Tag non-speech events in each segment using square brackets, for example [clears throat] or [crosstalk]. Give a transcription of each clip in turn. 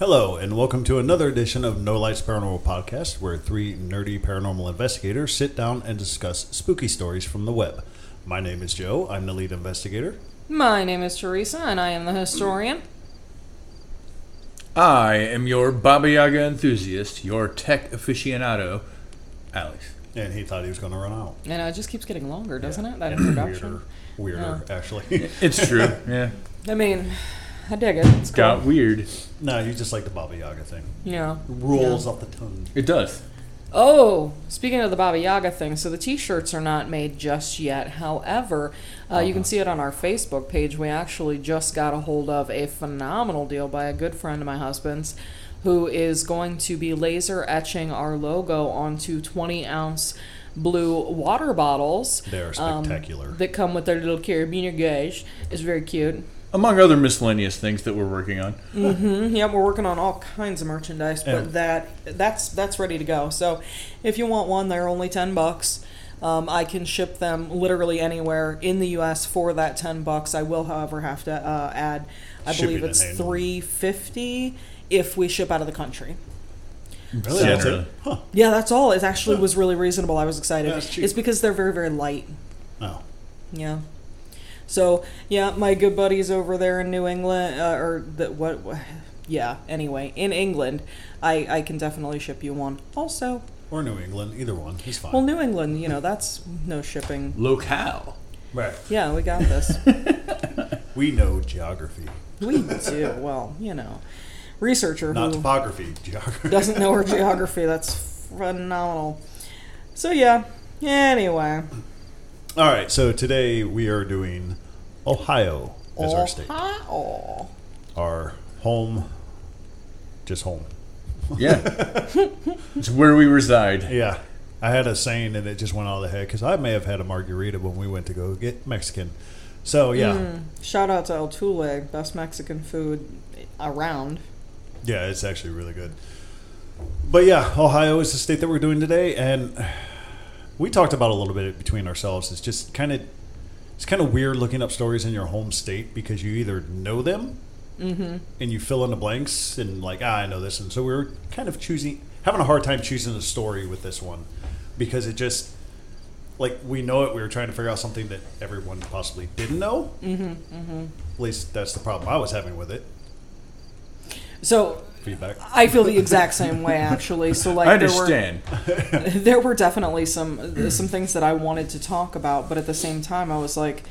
Hello, and welcome to another edition of No Lights Paranormal Podcast, where three nerdy paranormal investigators sit down and discuss spooky stories from the web. My name is Joe. I'm the lead investigator. My name is Teresa, and I am the historian. I am your Baba Yaga enthusiast, your tech aficionado, Alex. And he thought he was going to run out. And uh, it just keeps getting longer, doesn't Yeah. it? That introduction. Weirder, weirder actually. It's true. [laughs] yeah. I mean, I dig it. It's cool. Got weird. no, you just like the Baba Yaga thing. Yeah. Rolls Yeah. off the tongue. It does. Oh, speaking of the Baba Yaga thing, so the T-shirts are not made just yet. However, uh, you can see it on our Facebook page. We actually just got a hold of a phenomenal deal by a good friend of my husband's, who is going to be laser etching our logo onto 20 ounce blue water bottles. They are um, spectacular. that come with their little carabiner gauge. It's very cute. Among other miscellaneous things that we're working on. Mm, yeah, we're working on all kinds of merchandise, but Yeah. that that's that's ready to go. So, if you want one, they're only ten bucks. Um, I can ship them literally anywhere in the U.S. for that ten bucks. I will, however, have to uh, add. I Shipping believe it's three fifty if we ship out of the country. Really? Yeah, That's it? Huh. Yeah, that's all. It actually was really reasonable. I was excited. It's because they're very very light. Oh. Yeah. So yeah, my good buddies over there in New England, uh, or the, what, what? Yeah. Anyway, in England, I I can definitely ship you one. Also, Or New England, either one. He's fine. well, New England, you know, that's no shipping. [laughs] Locale. right. Yeah, we got this. [laughs] We know geography. we do. Well, you know, researcher Not topography, geography. doesn't know her geography. That's phenomenal. So yeah. Anyway, All right, so today we are doing Ohio as our state. Ohio. Our home, just home. Yeah. it's where we reside. Yeah. I had a saying and it just went out of the head because I may have had a margarita when we went to go get Mexican. So, yeah. Mm, shout out to El Tule, best Mexican food around. Yeah, it's actually really good. But yeah, Ohio is the state that we're doing today. And we talked about a little bit between ourselves. It's just kind of. It's kind of weird looking up stories in your home state because you either know them Mm-hmm. and you fill in the blanks and like ah, I know this, and so we were kind of choosing, having a hard time choosing a story with this one because it just like we know it. We were trying to figure out something that everyone possibly didn't know. Mm-hmm. Mm-hmm. At least that's the problem I was having with it. So Feedback. I feel the exact same way actually. So like I there were understand. [laughs] there were definitely some some things that I wanted to talk about, but at the same time I was like,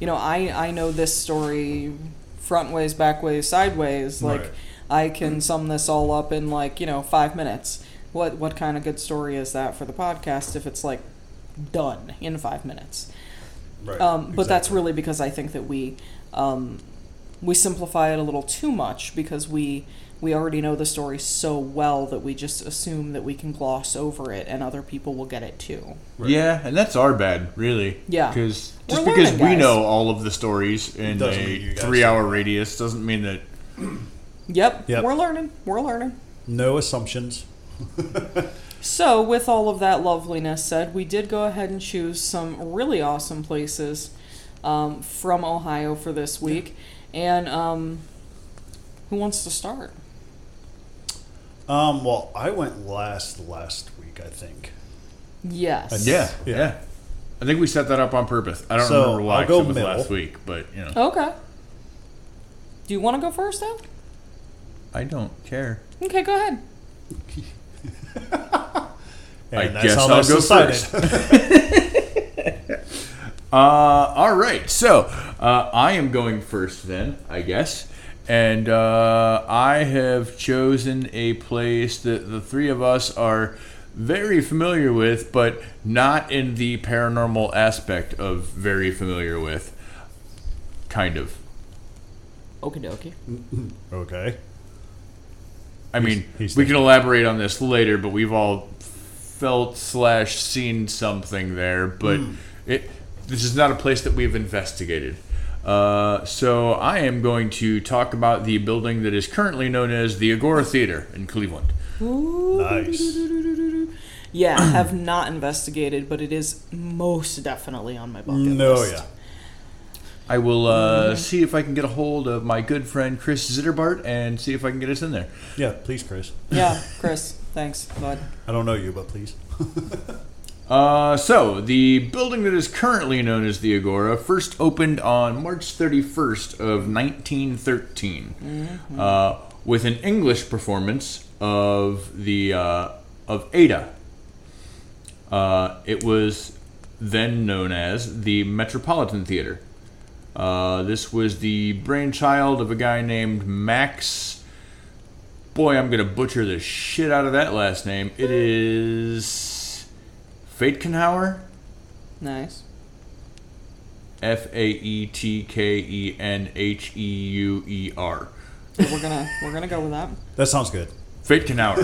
you know, I I know this story front ways, back ways, sideways. Like Right. I can sum this all up in like, you know, 5 minutes. What what kind of good story is that for the podcast if it's like done in 5 minutes? Right. Um, but that's really because I think that we um, we simplify it a little too much because we we already know the story so well that we just assume that we can gloss over it and other people will get it too. Right. Yeah, and that's our bad, really. Yeah. Because We're just because learning, we guys. know all of the stories in Doesn't mean you a guys three-hour radius doesn't mean that. Yep, Yep. we're learning. We're learning. no assumptions. [laughs] So, with all of that loveliness said, we did go ahead and choose some really awesome places um, from Ohio for this week. And um, who wants to start? Um, well, I went last last week, I think. Yes. Yeah, Yeah. yeah. I think we set that up on purpose. I don't So, remember why I'll 'cause go it was middle. last week, but you know, Okay. Do you want to go first, though? I don't care. Okay, go ahead. [laughs] And I that's guess how I'll that's go decided. first. [laughs] Uh, all right. So uh, I am going first then, I guess. And uh, I have chosen a place that the three of us are very familiar with, but not in the paranormal aspect of very familiar with. Kind of. Okie dokie. okay. I mean, he's we can elaborate on this later, but we've all felt slash seen something there. But Hmm. it this is not a place that we've investigated. Uh, so I am going to talk about the building that is currently known as the Agora Theater in Cleveland. Nice. Yeah, have not investigated, but it is most definitely on my bucket No, list. No, yeah. I will uh, see if I can get a hold of my good friend Chris Zitterbart and see if I can get us in there. Yeah, please, Chris. Yeah, [laughs] Chris. Thanks, bud. I don't know you, but please. [laughs] Uh, so, the building that is currently known as the Agora first opened on March 31st of 1913 uh, with an English performance of the uh, of Aida. Uh, it was then known as the Metropolitan Theater. Uh, this was the brainchild of a guy named Max. Boy, I'm gonna butcher the shit out of that last name. It is Faetkenheuer. Nice. F A E T K E N H E U E R. We're gonna we're gonna go with that. [laughs] That sounds good. Faetkenheuer.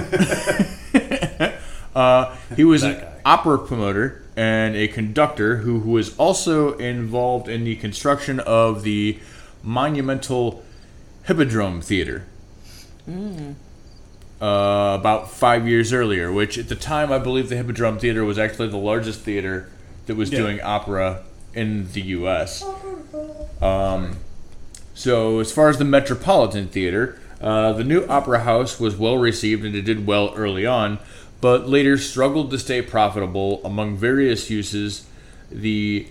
[laughs] uh, he was an opera promoter and a conductor who, who was also involved in the construction of the monumental Hippodrome Theater. Uh, about five years earlier, which at the time I believe the Hippodrome Theater was actually the largest theater that was Yeah. doing opera in the U.S. Um, so, as far as the Metropolitan Theater, uh, the new opera house was well received and it did well early on, but later struggled to stay profitable among various uses. The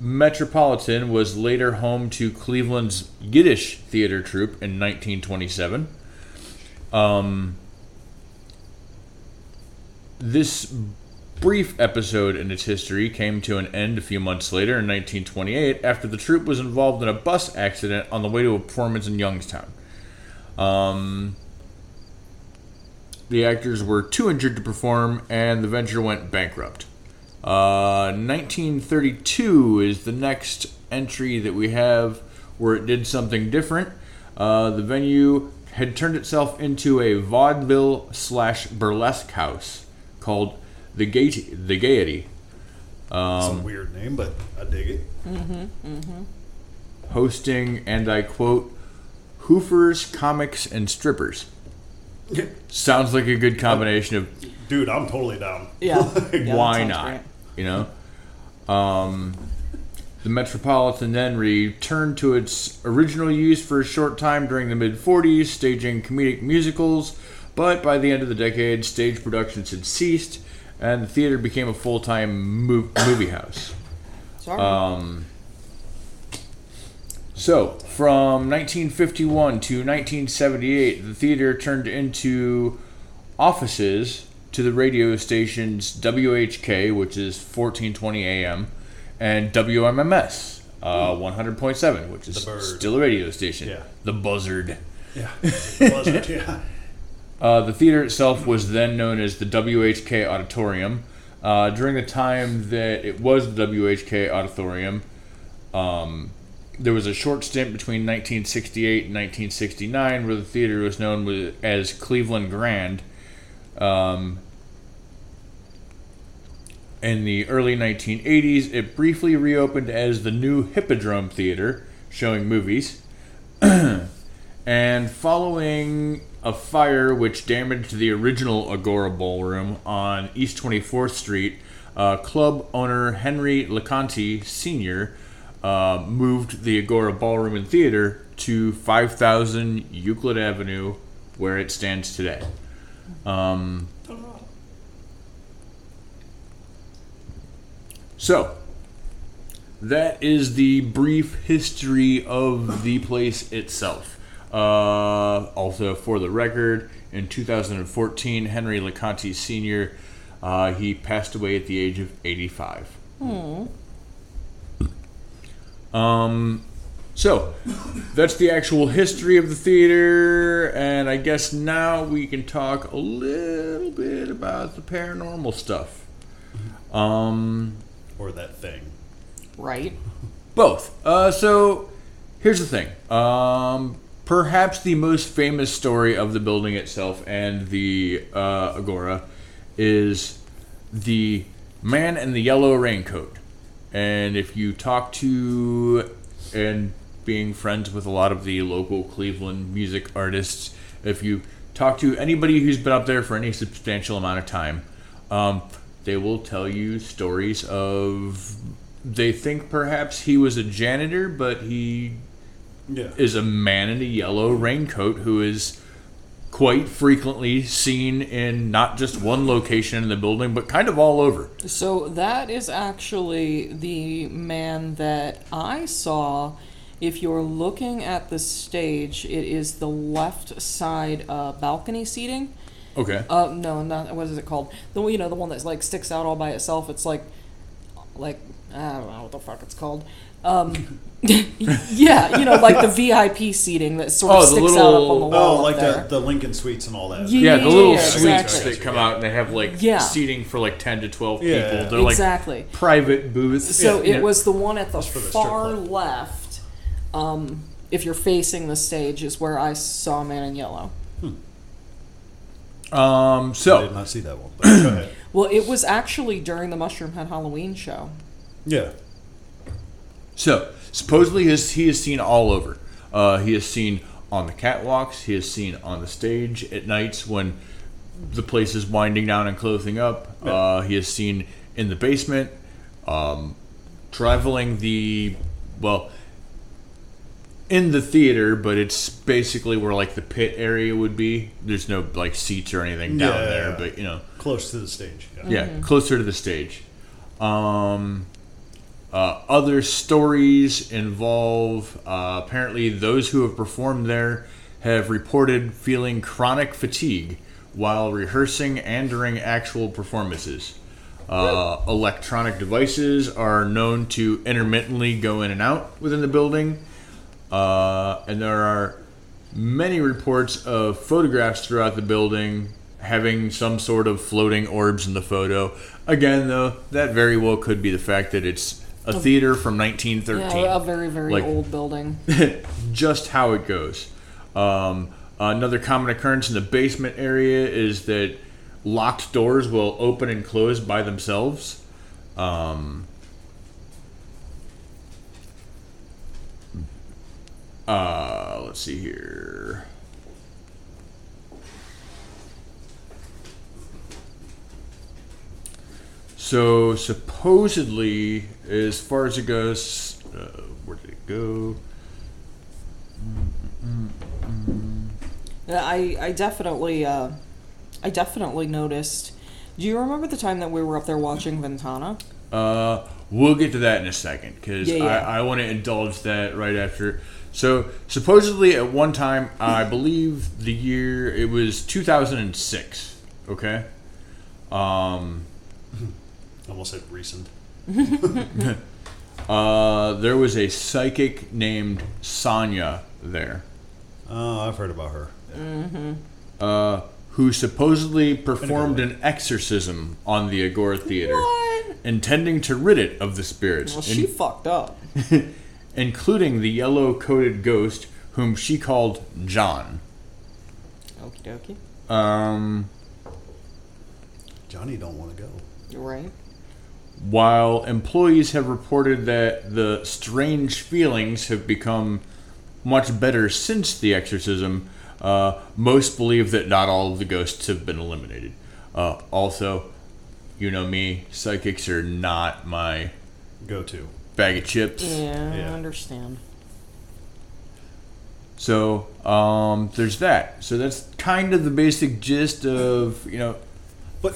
Metropolitan was later home to Cleveland's Yiddish theater troupe in 1927. Um, this brief episode in its history came to an end a few months later in 1928 after the troupe was involved in a bus accident on the way to a performance in Youngstown. Um, the actors were too injured to perform, and the venture went bankrupt. Uh, 1932 is the next entry that we have where it did something different. Uh, the venue had turned itself into a vaudeville slash burlesque house called the Gaiety. The Gaiety. Um, Some weird name, but I dig it. Mm-hmm, mm-hmm. Hosting, and I quote, Hoofers, comics, and strippers. [laughs] Sounds like a good combination of Dude, I'm totally down. Yeah. [laughs] yeah why not? great. You know? Um, the Metropolitan then returned to its original use for a short time during the mid 40s, staging comedic musicals, but by the end of the decade, stage productions had ceased, and the theater became a full time mo- movie house. Sorry. Um, so, from 1951 to 1978, the theater turned into offices to the radio stations WHK, which is 1420 AM, and WMMS, uh, 100.7, which is still a radio station. Yeah. The buzzard. Yeah. [laughs] Was it? Yeah. Uh, the theater itself was then known as the WHK Auditorium. Uh, during the time that it was the WHK Auditorium, um, there was a short stint between 1968 and 1969 where the theater was known as Cleveland Grand. Um, in the early 1980s, it briefly reopened as the new Hippodrome Theater, showing movies. [clears throat] And following a fire which damaged the original Agora Ballroom on East 24th Street, uh, club owner Henry LoConti Sr. Uh, moved the Agora Ballroom and Theater to 5000 Euclid Avenue, where it stands today. Um, so, that is the brief history of the place itself. Uh, also, for the record, in 2014, Henry LoConti Sr. Uh, he passed away at the age of 85. Um, so that's the actual history of the theater, and I guess now we can talk a little bit about the paranormal stuff. Um, Or that thing. right. both. Uh, so here's the thing. Um, perhaps the most famous story of the building itself and the uh, Agora is the man in the yellow raincoat. And if you talk to and being friends with a lot of the local Cleveland music artists, if you talk to anybody who's been up there for any substantial amount of time, um, they will tell you stories of they think perhaps he was a janitor, but he Yeah. is a man in a yellow raincoat who is quite frequently seen in not just one location in the building, but kind of all over. So that is actually the man that I saw. If you're looking at the stage, it is the left side uh, balcony seating. Okay. Uh, no, not what is it called? The one- you know the one that's like sticks out all by itself. It's like, like I don't know what the fuck it's called. Um, [laughs] yeah, you know, like the VIP seating that sort of Oh, the sticks out up on the little- wall. Oh, like up there. the, the Lincoln Suites and all that. yeah, the little Yeah, suites exactly. that come out and they have like Yeah. seating for like 10 to 12 Yeah. people. They're like exactly. private booths. So Yeah. it was the one at the for the strip far club. left. Um, if you're facing the stage, is where I saw a man in yellow. Um, so I did not see that one. But go ahead. [clears throat] Well, it was actually during the Mushroomhead Halloween show. Yeah. So supposedly his, he is seen all over. Uh, he is seen on the catwalks. He is seen on the stage at nights when the place is winding down and closing up. Uh, he is seen in the basement, um, traveling the well in the theater, but it's basically where like the pit area would be. There's no like seats or anything down Yeah. there, but you know. Close to the stage. Yeah. Yeah, closer to the stage. Um, uh, other stories involve uh, apparently those who have performed there have reported feeling chronic fatigue while rehearsing and during actual performances. Uh, electronic devices are known to intermittently go in and out within the building, uh, and there are many reports of photographs throughout the building having some sort of floating orbs in the photo. Again, though, that very well could be the fact that it's a theater from 1913 Yeah, a very very Like- old building. [laughs] just how it goes. Um, another common occurrence in the basement area is that locked doors will open and close by themselves. Um, uh, let's see here. So supposedly, as far as it goes, uh, where did it go? I I definitely uh, I definitely noticed. Do you remember the time that we were up there watching Ventana? Uh, we'll get to that in a second because Yeah, yeah. I, I want to indulge that right after. So supposedly at one time, I believe the year it was 2006. Okay. Um, Almost said recent. [laughs] uh, there was a psychic named Sonya there. Oh, I've heard about her. uh, who supposedly performed an exorcism on the Agora Theater, What? intending to rid it of the spirits, Well, in- she fucked up. [laughs] including the yellow coated ghost whom she called John. Okie dokie. Um, Johnny don't want to go. You're right. while employees have reported that the strange feelings have become much better since the exorcism, uh, most believe that not all of the ghosts have been eliminated. Uh, also, you know me, psychics are not my Go to. Bag of chips. Yeah, Yeah. I understand. So um, there's that. So that's kind of the basic gist of you know. But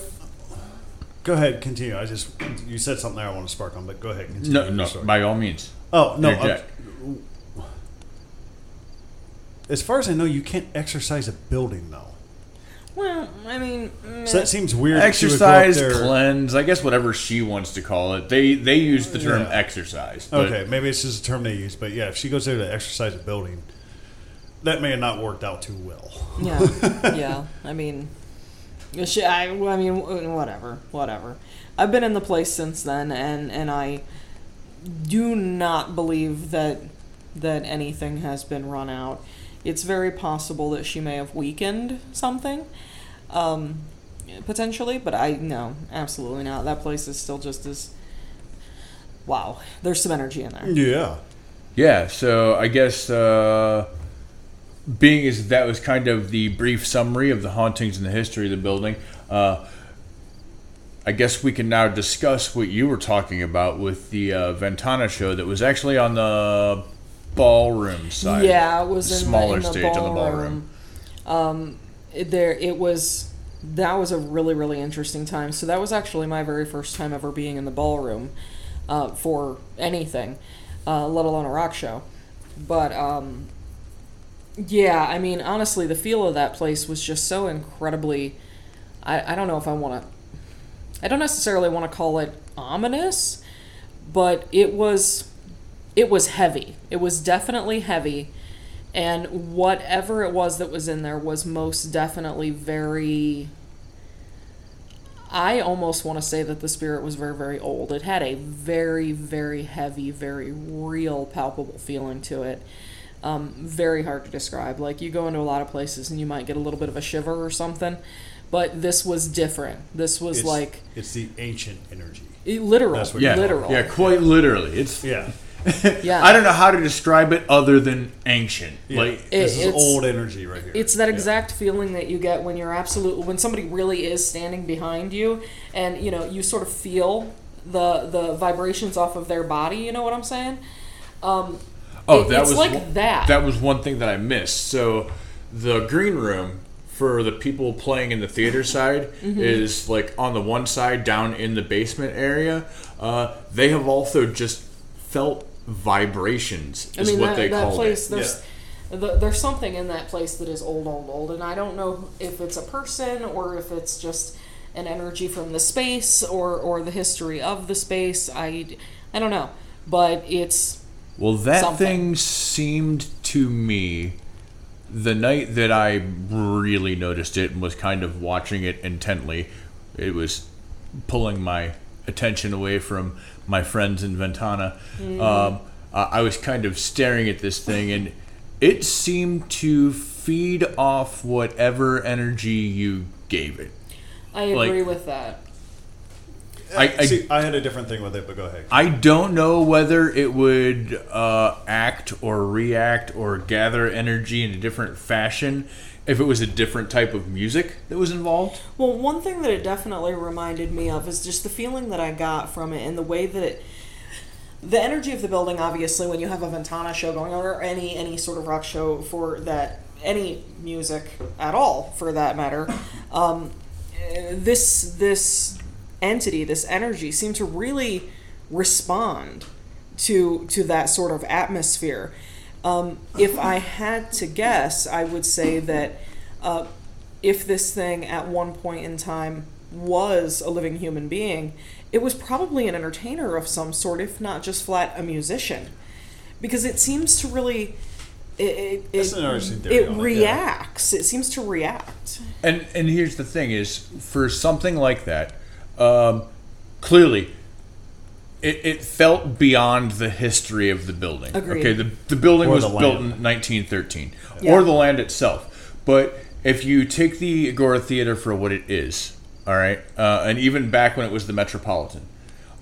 go ahead, continue. I just you said something there I want to spark on, but go ahead. Continue No, no, story. by all means. oh no. as far as I know, you can't exercise a building though. Well, I mean. So that seems weird. that she would go up Exercise, there- cleanse, I guess whatever she wants to call it. They they use the term Yeah. exercise. But Okay, maybe it's just a term they use, but yeah, if she goes there to exercise a building, that may have not worked out too well. yeah, [laughs] yeah. I mean, she, I, I mean, whatever, whatever. I've been in the place since then, and and I do not believe that that anything has been run out. It's very possible that she may have weakened something, um, potentially, but I no, absolutely not. That place is still just as wow. There's some energy in there. Yeah. Yeah, so I guess uh, being as that was kind of the brief summary of the hauntings and the history of the building, uh, I guess we can now discuss what you were talking about with the uh, Ventana show that was actually on the ballroom side. Yeah, it was the in smaller the, in the stage ballroom. on the ballroom. Um, it- there it was. That was a really really interesting time. So that was actually my very first time ever being in the ballroom uh, for anything, uh, let alone a rock show. But um, yeah, I mean honestly, the feel of that place was just so incredibly. I, I don't know if I want to. I don't necessarily want to call it ominous, but it was it was heavy. It was definitely heavy. And whatever it was that was in there was most definitely very. I almost want to say that the spirit was very, very old. It had a very, very heavy, very real, palpable feeling to it. Um, very hard to describe. Like, you go into a lot of places and you might get a little bit of a shiver or something, but this was different. This was It's, like it's the ancient energy. it- literal. That's what- Yeah, literal. yeah, quite literally. It's Yeah. [laughs] Yeah. I don't know how to describe it other than ancient. yeah. Like It- this is it's- old energy right here. It's that Yeah. exact feeling that you get when you're absolutely when somebody really is standing behind you and you know you sort of feel the the vibrations off of their body, you know what I'm saying? Um Oh, it- that it's was like one- that. That was one thing that I missed. So, the green room for the people playing in the theater side Mm-hmm. is like on the one side down in the basement area. Uh, they have also just felt vibrations. I Is mean what that, they that called place it. there's the, there's something in that place that is old old old and I don't know if it's a person or if it's just an energy from the space or or the history of the space. I I don't know. But it's Well, that something. thing seemed to me the night that I really noticed it and was kind of watching it intently. It was pulling my attention away from my friends in Ventana. Um, I I was kind of staring at this thing, and it seemed to feed off whatever energy you gave it. I Like- agree with that. I, I, See, I had a different thing with it, but go ahead. I don't know whether it would uh, act or react or gather energy in a different fashion if it was a different type of music that was involved. Well, one thing that it definitely reminded me of is just the feeling that I got from it and the way that it the energy of the building obviously when you have a Ventana show going on or any any sort of rock show for that any music at all for that matter um, this this entity this energy seemed to really respond to to that sort of atmosphere um, if I had to guess I would say that uh, if this thing at one point in time was a living human being, it was probably an entertainer of some sort, if not just flat a musician, because it seems to really. It, it, That's it, an interesting theory it on it, yeah. reacts. It seems to react. And and here's the thing: is for something like that, um, clearly, it, it felt beyond the history of the building. Agreed. Okay, the the building Or was the built in 1913, Yeah. or the land itself. But if you take the Agora Theater for what it is, all right, uh, and even back when it was the Metropolitan,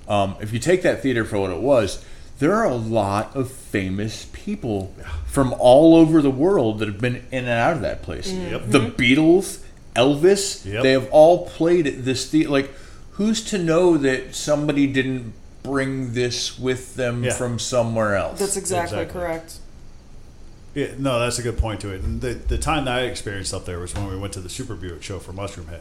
um, if you take that theater for what it was, there are a lot of famous people from all over the world that have been in and out of that place. Yep. The Beatles, Elvis, Yep. they have all played at this theater. Like, who's to know that somebody didn't bring this with them Yeah. from somewhere else? That's exactly, Exactly. correct. Yeah, no, that's a good point to it. And the, the time that I experienced up there was when we went to the Super Buick show for Mushroomhead.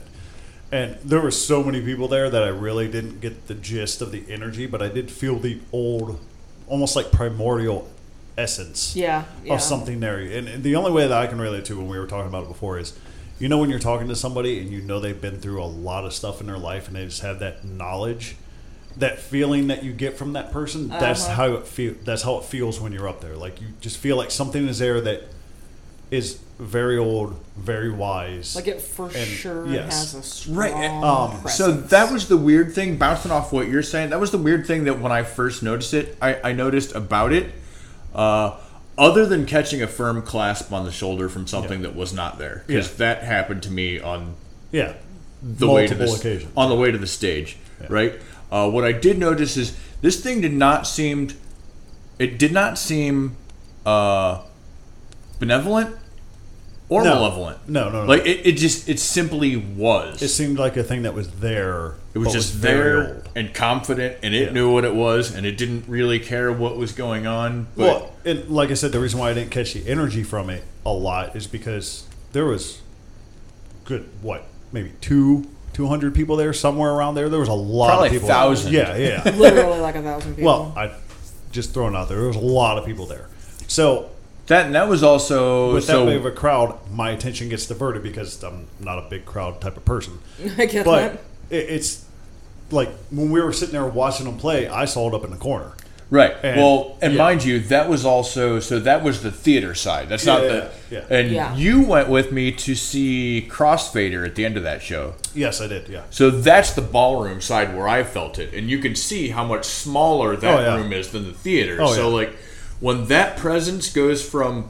And there were so many people there that I really didn't get the gist of the energy, but I did feel the old, almost like primordial essence Yeah. yeah. of something there. And, and the only way that I can relate to when we were talking about it before is, you know, when you're talking to somebody and you know they've been through a lot of stuff in their life and they just have that knowledge, that feeling that you get from that person. That's Uh-huh. how it feel. That's how it feels when you're up there. Like you just feel like something is there that is very old, very wise. Like it for And- sure yes. has a strong Right. Um, So that was the weird thing, bouncing off what you're saying. That was the weird thing that when I first noticed it, I, I noticed about it. Uh, other than catching a firm clasp on the shoulder from something Yeah. that was not there, because Yeah. that happened to me on yeah, the way to multiple the occasions. on the way to the stage, right? Uh, what I did notice is this thing did not seem, it did not seem uh, benevolent. or No. malevolent. No, no, no. Like it, it just it simply was. It seemed like a thing that was there. It was just very there and confident, and it Yeah. knew what it was, and it didn't really care what was going on. But Well, and like I said, the reason why I didn't catch the energy from it a lot is because there was good what maybe two two hundred people there somewhere around there. There was a lot Probably of people. 1,000. Yeah, yeah. [laughs] Literally like a thousand people. well, I just throwing out there. There was a lot of people there. So that and that was also with so that big of a crowd, my attention gets diverted because I'm not a big crowd type of person. [laughs] I get But that. it, it's like when we were sitting there watching them play, I saw it up in the corner. Right. And- well, and yeah. mind you, that was also so that was the theater side. That's not Yeah, the. yeah. And Yeah. you went with me to see Crossfader at the end of that show. Yes, I did. Yeah. So that's the ballroom side where I felt it, and you can see how much smaller that Oh, yeah. room is than the theater. Oh, so yeah. like when that presence goes from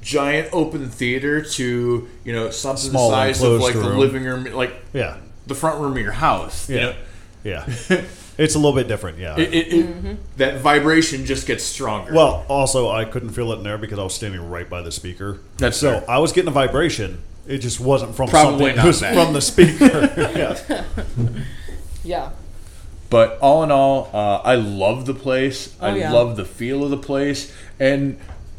giant open theater to you know something Small the size of enclosed like the living room, like Yeah. the front room of your house. you Yeah. know? Yeah. [laughs] it's a little bit different. Yeah. It, it, it, that vibration just gets stronger. Well, also I couldn't feel it in there because I was standing right by the speaker. That's so fair. I was getting a vibration. It just wasn't from Probably something. not it was that. from the speaker. [laughs] yeah. [laughs] yeah. But all in all, uh, I love the place. I Oh, yeah. love the feel of the place. And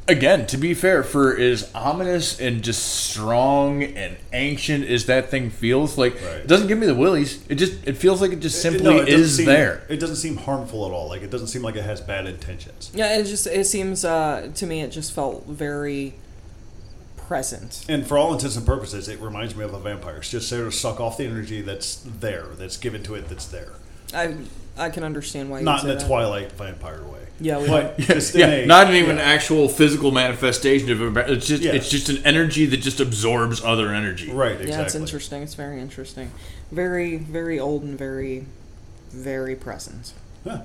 again, to be fair, for as ominous and just strong and ancient as that thing feels, like Right. it doesn't give me the willies. It just it feels like it just simply it doesn't is seem- there. It doesn't seem harmful at all. Like it doesn't seem like it has bad intentions. Yeah, it just it seems uh, to me it just felt very present. And for all intents and purposes, it reminds me of a vampire. It's just there to suck off the energy that's there, that's given to it, that's there. I I can understand why you Not would in say the that. Twilight vampire way. Yeah, we But don't. just Yeah, not even yeah. an actual physical manifestation of it. It's just Yeah. it's just an energy that just absorbs other energy. Right, exactly. Yeah, it's interesting. It's very interesting. Very very old and very very present. Huh.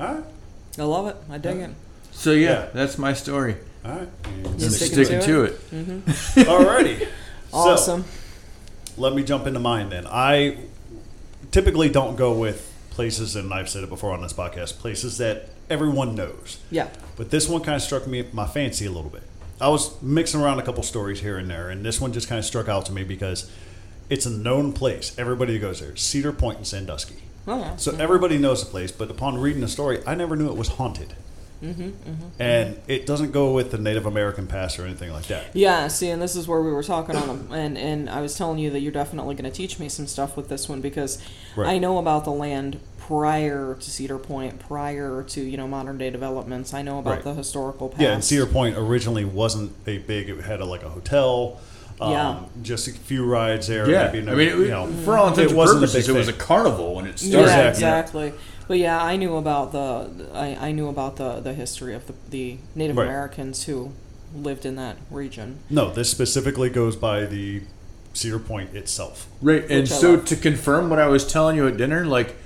All right. I love it. I dig it. So yeah, Yeah. that's my story. All right. You I'm sticking sticking to to it? it. Mm-hmm. [laughs] Alrighty. [laughs] Awesome. So, let me jump into mine then. I typically don't go with places, and I've said it before on this podcast, places that everyone knows. yeah. But this one kind of struck me my fancy a little bit. I was mixing around a couple stories here and there, and this one just kind of struck out to me because it's a known place. Everybody goes there. Cedar Point in Sandusky. Oh yeah. So mm-hmm. everybody knows the place, but upon reading the story, I never knew it was haunted. Mm-hmm, mm-hmm, mm-hmm, and it doesn't go with the Native American past or anything like that. Yeah, see, and this is where we were talking on, them, and and I was telling you that you're definitely going to teach me some stuff with this one because Right. I know about the land prior to Cedar Point, prior to you know modern day developments. I know about Right. the historical past. Yeah, and Cedar Point originally wasn't a big. It had a, like a hotel. Um, Yeah. Just a few rides there. Yeah, maybe, I mean, it, you know, for all intents it and wasn't a purposes, big it was a carnival when it Yeah, started. Exactly. exactly. But yeah, I knew about the I, I knew about the the history of the the Native Right. Americans who lived in that region. No, this specifically goes by the Cedar Point itself. Right, and so to confirm what I was telling you at dinner, like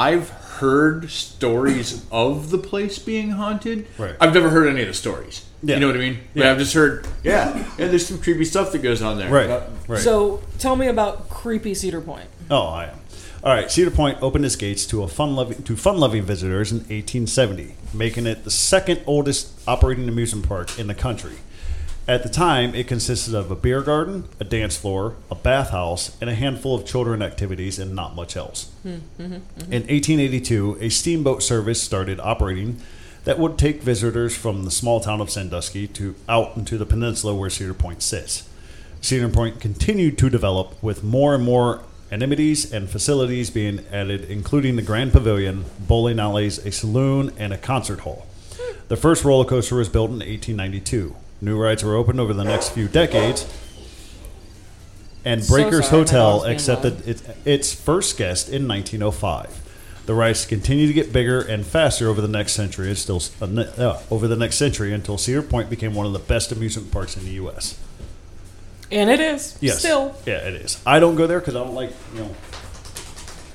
I've heard stories of the place being haunted. Right. I've never heard any of the stories. Yeah. You know what I mean? But Yeah. I've just heard, yeah, yeah. There's some creepy stuff that goes on there. Right. Uh, Right. So tell me about creepy Cedar Point. Oh, I am. All right, Cedar Point opened its gates to a fun loving to fun loving visitors in 1870, making it the second oldest operating amusement park in the country. At the time, it consisted of a beer garden, a dance floor, a bathhouse, and a handful of children activities, and not much else. Mm-hmm. In 1882, a steamboat service started operating that would take visitors from the small town of Sandusky to out into the peninsula where Cedar Point sits. Cedar Point continued to develop with more and more amenities and facilities being added, including the Grand Pavilion, bowling alleys, a saloon, and a concert hall. Hmm. The first roller coaster was built in 1892. New rides were opened over the next few decades, and So Breakers sorry, my Hotel dog's being accepted its, its first guest in 1905. The rides continued to get bigger and faster over the next century. Until, uh, over the next century, until Cedar Point became one of the best amusement parks in the U.S. And it is. Yes. Still. Yeah, it is. I don't go there because I don't like you know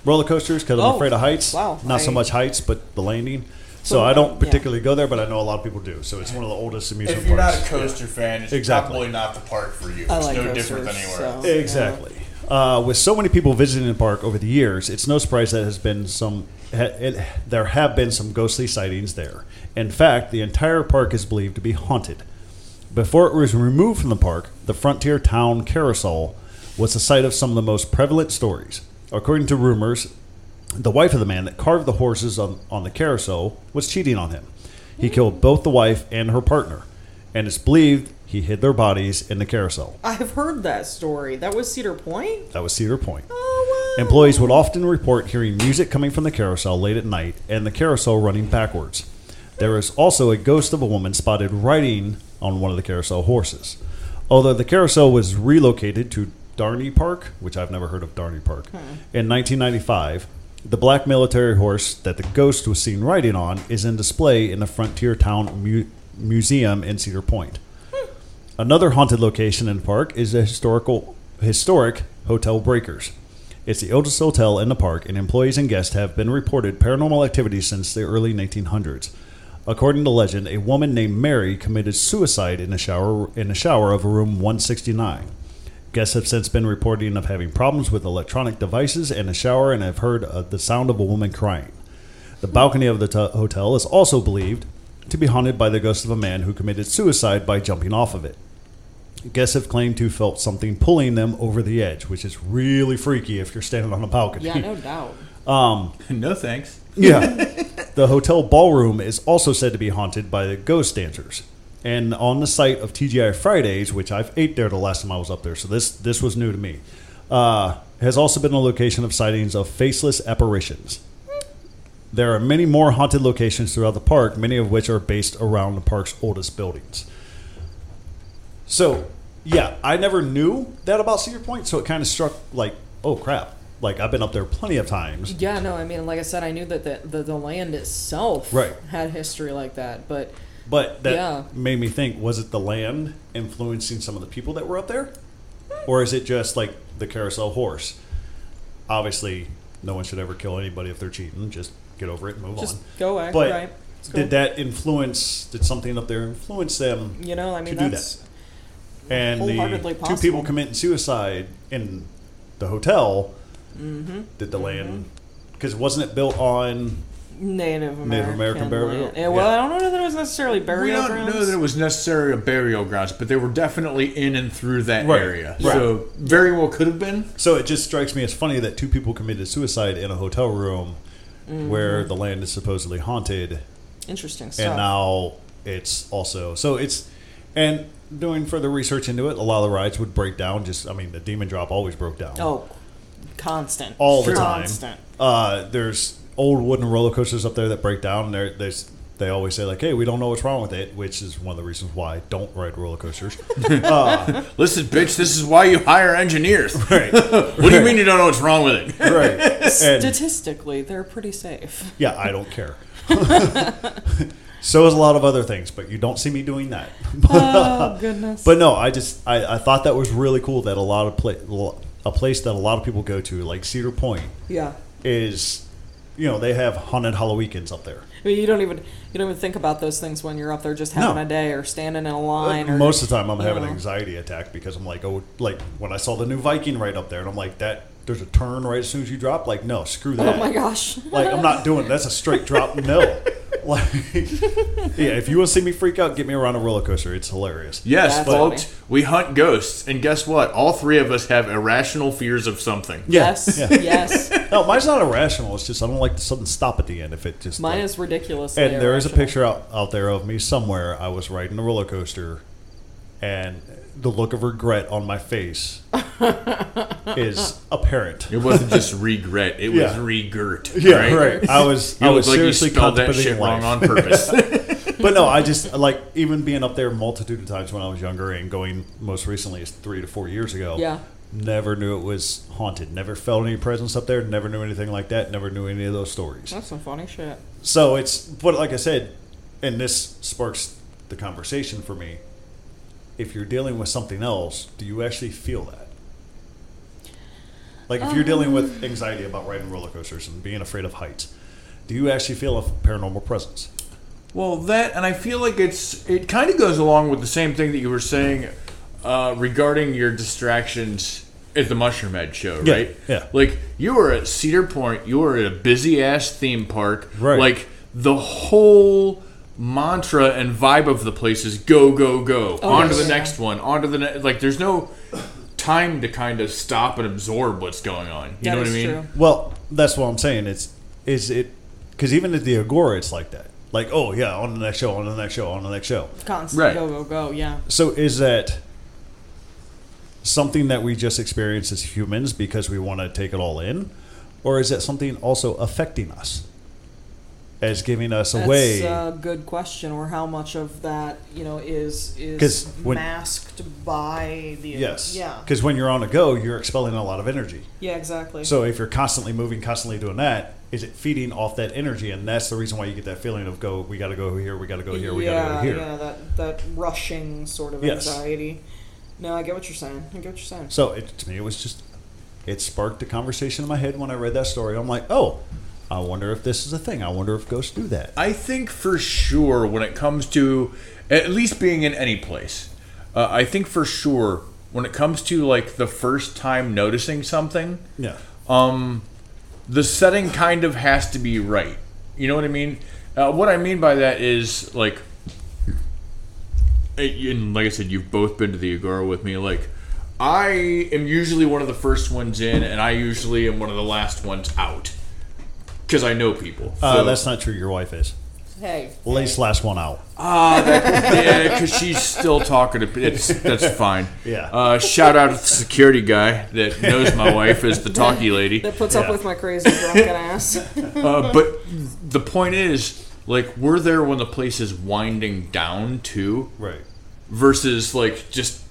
roller coasters because I'm Oh, afraid of heights. wow. Not so I- much heights, but the landing. So I don't yeah. particularly go there, but I know a lot of people do. So it's one of the oldest amusement parks. If you're not a coaster fan, it's Exactly. probably not the park for you. I it's like no coasters, different than anywhere so- else. Exactly. Uh, with so many people visiting the park over the years, it's no surprise that has been some. ha- It, there have been some ghostly sightings there. In fact, the entire park is believed to be haunted. Before it was removed from the park, the Frontier Town Carousel was the site of some of the most prevalent stories. According to rumors, the wife of the man that carved the horses on, on the carousel was cheating on him. He killed both the wife and her partner, and it's believed he hid their bodies in the carousel. I've heard that story. That was Cedar Point? That was Cedar Point. Oh, wow. Employees would often report hearing music coming from the carousel late at night and the carousel running backwards. There is also a ghost of a woman spotted riding on one of the carousel horses. Although the carousel was relocated to Dorney Park, which I've never heard of Dorney Park, hmm. in 1995, the black military horse that the ghost was seen riding on is in display in the Frontier Town Mu- Museum in Cedar Point. Hmm. Another haunted location in the park is the historical historic Hotel Breakers. It's the oldest hotel in the park, and employees and guests have been reported paranormal activity since the early 1900s. According to legend, a woman named Mary committed suicide in a shower in a shower of room 169. Guests have since been reporting of having problems with electronic devices in a shower and have heard uh, the sound of a woman crying. The balcony of the t- hotel is also believed to be haunted by the ghost of a man who committed suicide by jumping off of it. Guests have claimed to have felt something pulling them over the edge, which is really freaky if you're standing on a balcony. Yeah, no doubt. [laughs] Um, [laughs] no thanks. Yeah. [laughs] the hotel ballroom is also said to be haunted by the ghost dancers. And on the site of TGI Fridays, which I've ate there the last time I was up there, so this this was new to me, uh, has also been a location of sightings of faceless apparitions. There are many more haunted locations throughout the park, many of which are based around the park's oldest buildings. So, yeah, I never knew that about Cedar Point, so it kind of struck like, oh crap. Like I've been up there plenty of times. Yeah, no, I mean, like I said, I knew that the, the, the land itself Right. had history like that, but But that Yeah. made me think: was it the land influencing some of the people that were up there, or is it just like the carousel horse? Obviously, no one should ever kill anybody if they're cheating. Just get over it and move just on. go away, But right? Cool. did that influence? Did something up there influence them? you know, I mean, to do that's And the Wholeheartedly two people committing suicide in the hotel. Mm-hmm. Did the land? Because wasn't it built on? Native American, Native American burial- land. Yeah, well, yeah. I don't know that it was necessarily burial. We don't grounds. know that it was necessarily a burial grounds, but they were definitely in and through that Right, area. right. So very well could have been. So it just strikes me as funny that two people committed suicide in a hotel room where the land is supposedly haunted, Interesting stuff. and now it's also so it's and doing further research into it, a lot of the rides would break down. Just I mean, the Demon Drop always broke down oh, constant. all the time. Constant. Uh, there's old wooden roller coasters up there that break down. And there, there's they always say like, "Hey, we don't know what's wrong with it," which is one of the reasons why I don't ride roller coasters. [laughs] Uh, Listen, bitch, this is why you hire engineers. [laughs] right, [laughs] What do you mean you don't know what's wrong with it? right, and Statistically, they're pretty safe. Yeah, I don't care. so is a lot of other things, but you don't see me doing that. Oh goodness. but no, I just I, I thought that was really cool that a lot of pla- a place that a lot of people go to, like Cedar Point, yeah. is you know they have haunted Halloweekends up there. I mean, you don't even you don't even think about those things when you're up there just having No. a day or standing in a line. Or, Most of the time, I'm having know. an anxiety attack because I'm like, oh, like when I saw the new Viking right up there, and I'm like, that there's a turn right as soon as you drop. Like, no, screw oh that. Oh my gosh. Like I'm not doing that's a straight drop [laughs] no. Like yeah, if you want to see me freak out, get me around a roller coaster. It's hilarious. Yes, That's folks, funny. we hunt ghosts, and guess what? All three of us have irrational fears of something. Yeah, Yes. yeah. Yes. No, mine's not irrational. It's just I don't like the sudden stop at the end. If it just Mine like- is ridiculous. And there is a picture out, out there of me somewhere. I was riding a roller coaster, and the look of regret on my face [laughs] is apparent. It wasn't just regret; it was Yeah. regurt. Yeah, right. right. I was You I look was like you seriously spelled that contemplating shit life. wrong on purpose. [laughs] but no, I just like even being up there multitude of times when I was younger and going most recently is three to four years ago. Yeah. Never knew it was haunted. Never felt any presence up there. Never knew anything like that. Never knew any of those stories. That's some funny shit. So it's but like I said, and this sparks the conversation for me. If you're dealing with something else, do you actually feel that? Like if you're dealing with um. anxiety about riding roller coasters and being afraid of heights, do you actually feel a paranormal presence? Well, that and I feel like it's it kind of goes along with the same thing that you were saying uh, regarding your distractions at the Mushroomhead show, Yeah, right? yeah. Like you were at Cedar Point, you were at a busy ass theme park, Right. Like the whole mantra and vibe of the place is go go go Oh, on to yes. the next one on to the next like there's no time to kind of stop and absorb what's going on you That know what i is mean true. Well, that's what I'm saying. It's is it because even at the Agora, it's like that. Like, oh yeah, on the next show, on the next show, on the next show. Constant Right. go go go. Yeah. So is that something that we just experience as humans because we want to take it all in, or is that something also affecting us, as giving us That's away? That's a good question. Or how much of that you know is is when- masked by the yes. Yeah. Because when you're on a go, you're expelling a lot of energy. Yeah. Exactly. So if you're constantly moving, constantly doing that, is it feeding off that energy? And that's the reason why you get that feeling of go. We got to go here. We got to go here. We yeah, got to go here. yeah, that that rushing sort of Yes. anxiety. No, I get what you're saying. I get what you're saying. So it, to me, it was just it sparked a conversation in my head when I read that story. I'm like, oh, I wonder if this is a thing. I wonder if ghosts do that. I think for sure when it comes to at least being in any place, uh, I think for sure when it comes to like the first time noticing something, Yeah. um, the setting kind of has to be right. You know what I mean? Uh, what I mean by that is like, and like I said, you've both been to the Agora with me. Like, I am usually one of the first ones in, and I usually am one of the last ones out because I know people. Uh, that's not true. Your wife is. Hey. Lace last one out. Ah, that, yeah, because she's still talking to. It's that's fine. Yeah. Uh, shout out to the security guy that knows my wife as the talkie lady. That puts up Yeah. with my crazy drunken ass. Uh, but the point is, like, we're there when the place is winding down too, Right. versus like just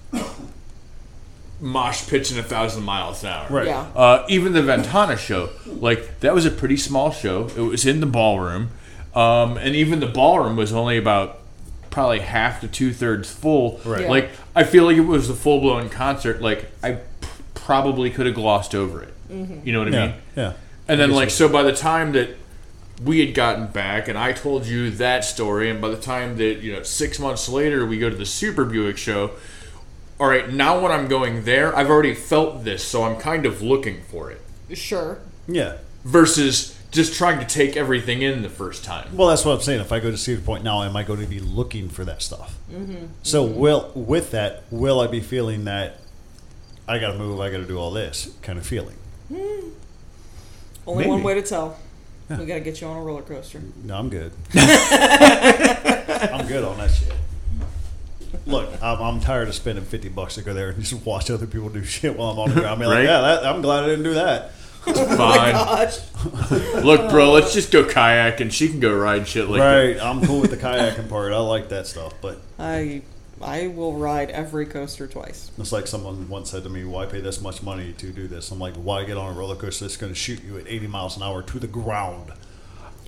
mosh pitching a thousand miles an hour. Right. Yeah. Uh, even the Ventana show, like that was a pretty small show. It was in the ballroom, um, and even the ballroom was only about probably half to two thirds full. Right. Yeah. Like I feel like it was a full blown concert. Like I p- probably could have glossed over it. You know what I Yeah. mean? Yeah. And then like so by the time that we had gotten back and I told you that story and by the time that you know 6 months later we go to the Super Buick show all right now when I'm going there I've already felt this so I'm kind of looking for it Sure. Yeah. versus just trying to take everything in the first time. Well, that's what I'm saying. If I go to Cedar Point now, am I going to be looking for that stuff? Mm-hmm. So, will with that, will I be feeling that I got to move, I got to do all this kind of feeling? Only Maybe. one way to tell. We gotta get you on a roller coaster. No, I'm good. [laughs] I'm good on that shit. Look, I'm, I'm tired of spending 50 bucks to go there and just watch other people do shit while I'm on the ground. I'm like, Right? yeah, that, I'm glad I didn't do that. Oh Fine. Gosh. [laughs] Look, bro, let's just go kayak and she can go ride shit like that. right. I'm cool with the [laughs] kayaking part. I like that stuff. But I I will ride every coaster twice. it's like someone once said to me, why pay this much money to do this? I'm like, why get on a roller coaster that's going to shoot you at 80 miles an hour to the ground?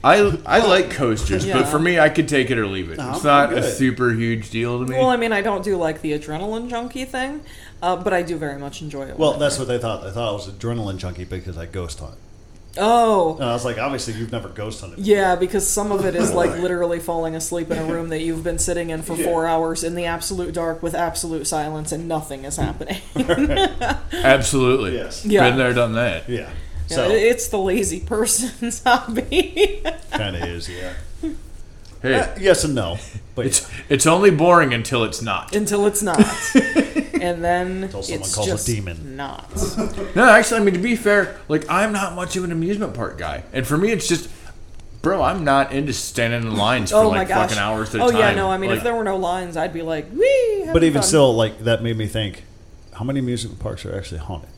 I I like coasters, Yeah. but for me I could take it or leave it. No, it's I'm not a good. super huge deal to me. Well, I mean, I don't do like the adrenaline junkie thing, uh, but I do very much enjoy it. Well, when that's what they thought. They thought I was adrenaline junkie because I ghost hunt. there. Oh. And I was like, obviously, you've never ghost hunted. Yeah, because some of it is like [laughs] literally falling asleep in a room that you've been sitting in for four hours in the absolute dark with absolute silence and nothing is happening. [laughs] Absolutely. Yes. Yeah. Been there, done that. Yeah. Yeah, So, it's the lazy person's [laughs] hobby. kind of is, yeah. Hey, Uh, yes and no. But it's it's only boring until it's not. Until it's not. And then Until someone it's calls a just demon. not. No, actually, I mean to be fair, like I'm not much of an amusement park guy, and for me, it's just, bro, I'm not into standing in lines for Oh like gosh. fucking hours at a oh time. yeah, no. I mean, Like, if there were no lines, I'd be like, wee. but even fun." still, like that made me think: how many amusement parks are actually haunted?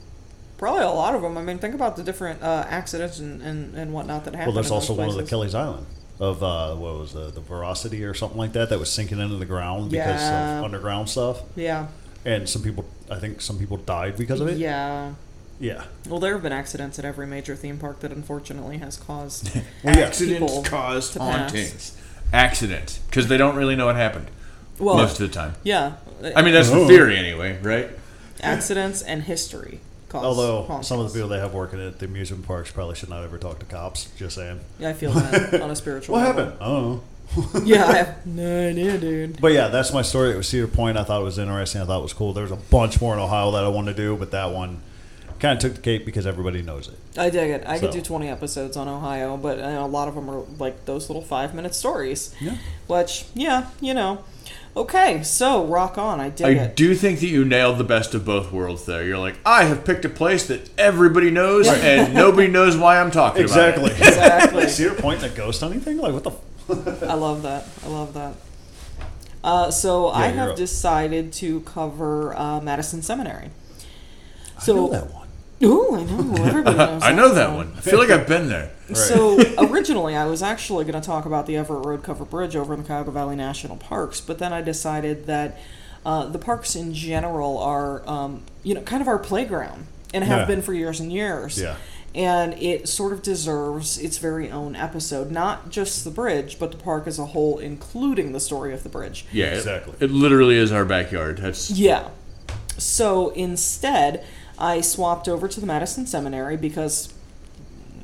probably a lot of them. I mean, think about the different uh, accidents and, and, and whatnot that happen. Well, there's in also those one of the places. Kelly's Island of uh, what was the the Veracity or something like that that was sinking into the ground because Yeah. of underground stuff, Yeah. And some people, I think, some people died because of it. Yeah. Yeah. Well, there have been accidents at every major theme park that unfortunately has caused [laughs] Well, accidents people cause to hauntings. Accidents, because they don't really know what happened well, most of the time. yeah. I mean, that's the Oh. theory anyway, right? accidents and history cause. Although hauntings. some of the people they have working at the amusement parks probably should not ever talk to cops. Just saying. yeah, I feel that [laughs] on a spiritual. Level. What level. happened? I don't know. [laughs] Yeah, I have no idea, dude. But yeah, that's my story. It was Cedar Point. I thought it was interesting. I thought it was cool. There's a bunch more in Ohio that I want to do, but that one, kind of took the cake because everybody knows it. I dig it. I could do 20 episodes on Ohio, but uh, a lot of them are like those little five minute stories. Yeah. Which, yeah, you know. Okay, so rock on. I dig I it. do think that you nailed the best of both worlds there. You're like, I have picked a place that everybody knows and nobody knows why I'm talking Exactly. about it. Exactly. See [laughs] your point in a ghost hunting thing? Like what the? I love that. I love that. Uh, so I have up. decided to cover uh, Madison Seminary. I So, know that one. Ooh, I know. Everybody [laughs] knows I know that one. I feel like I've been there. So [laughs] [laughs] originally, I was actually going to talk about the Everett Road Cover Bridge over in the Cuyahoga Valley National Parks, but then I decided that uh, the parks in general are, um, you know, kind of our playground and have Yeah. been for years and years. Yeah. And it sort of deserves its very own episode, not just the bridge, but the park as a whole, including the story of the bridge. Yeah, Exactly. It, literally is our backyard. That's Yeah. So instead, I swapped over to the Madison Seminary because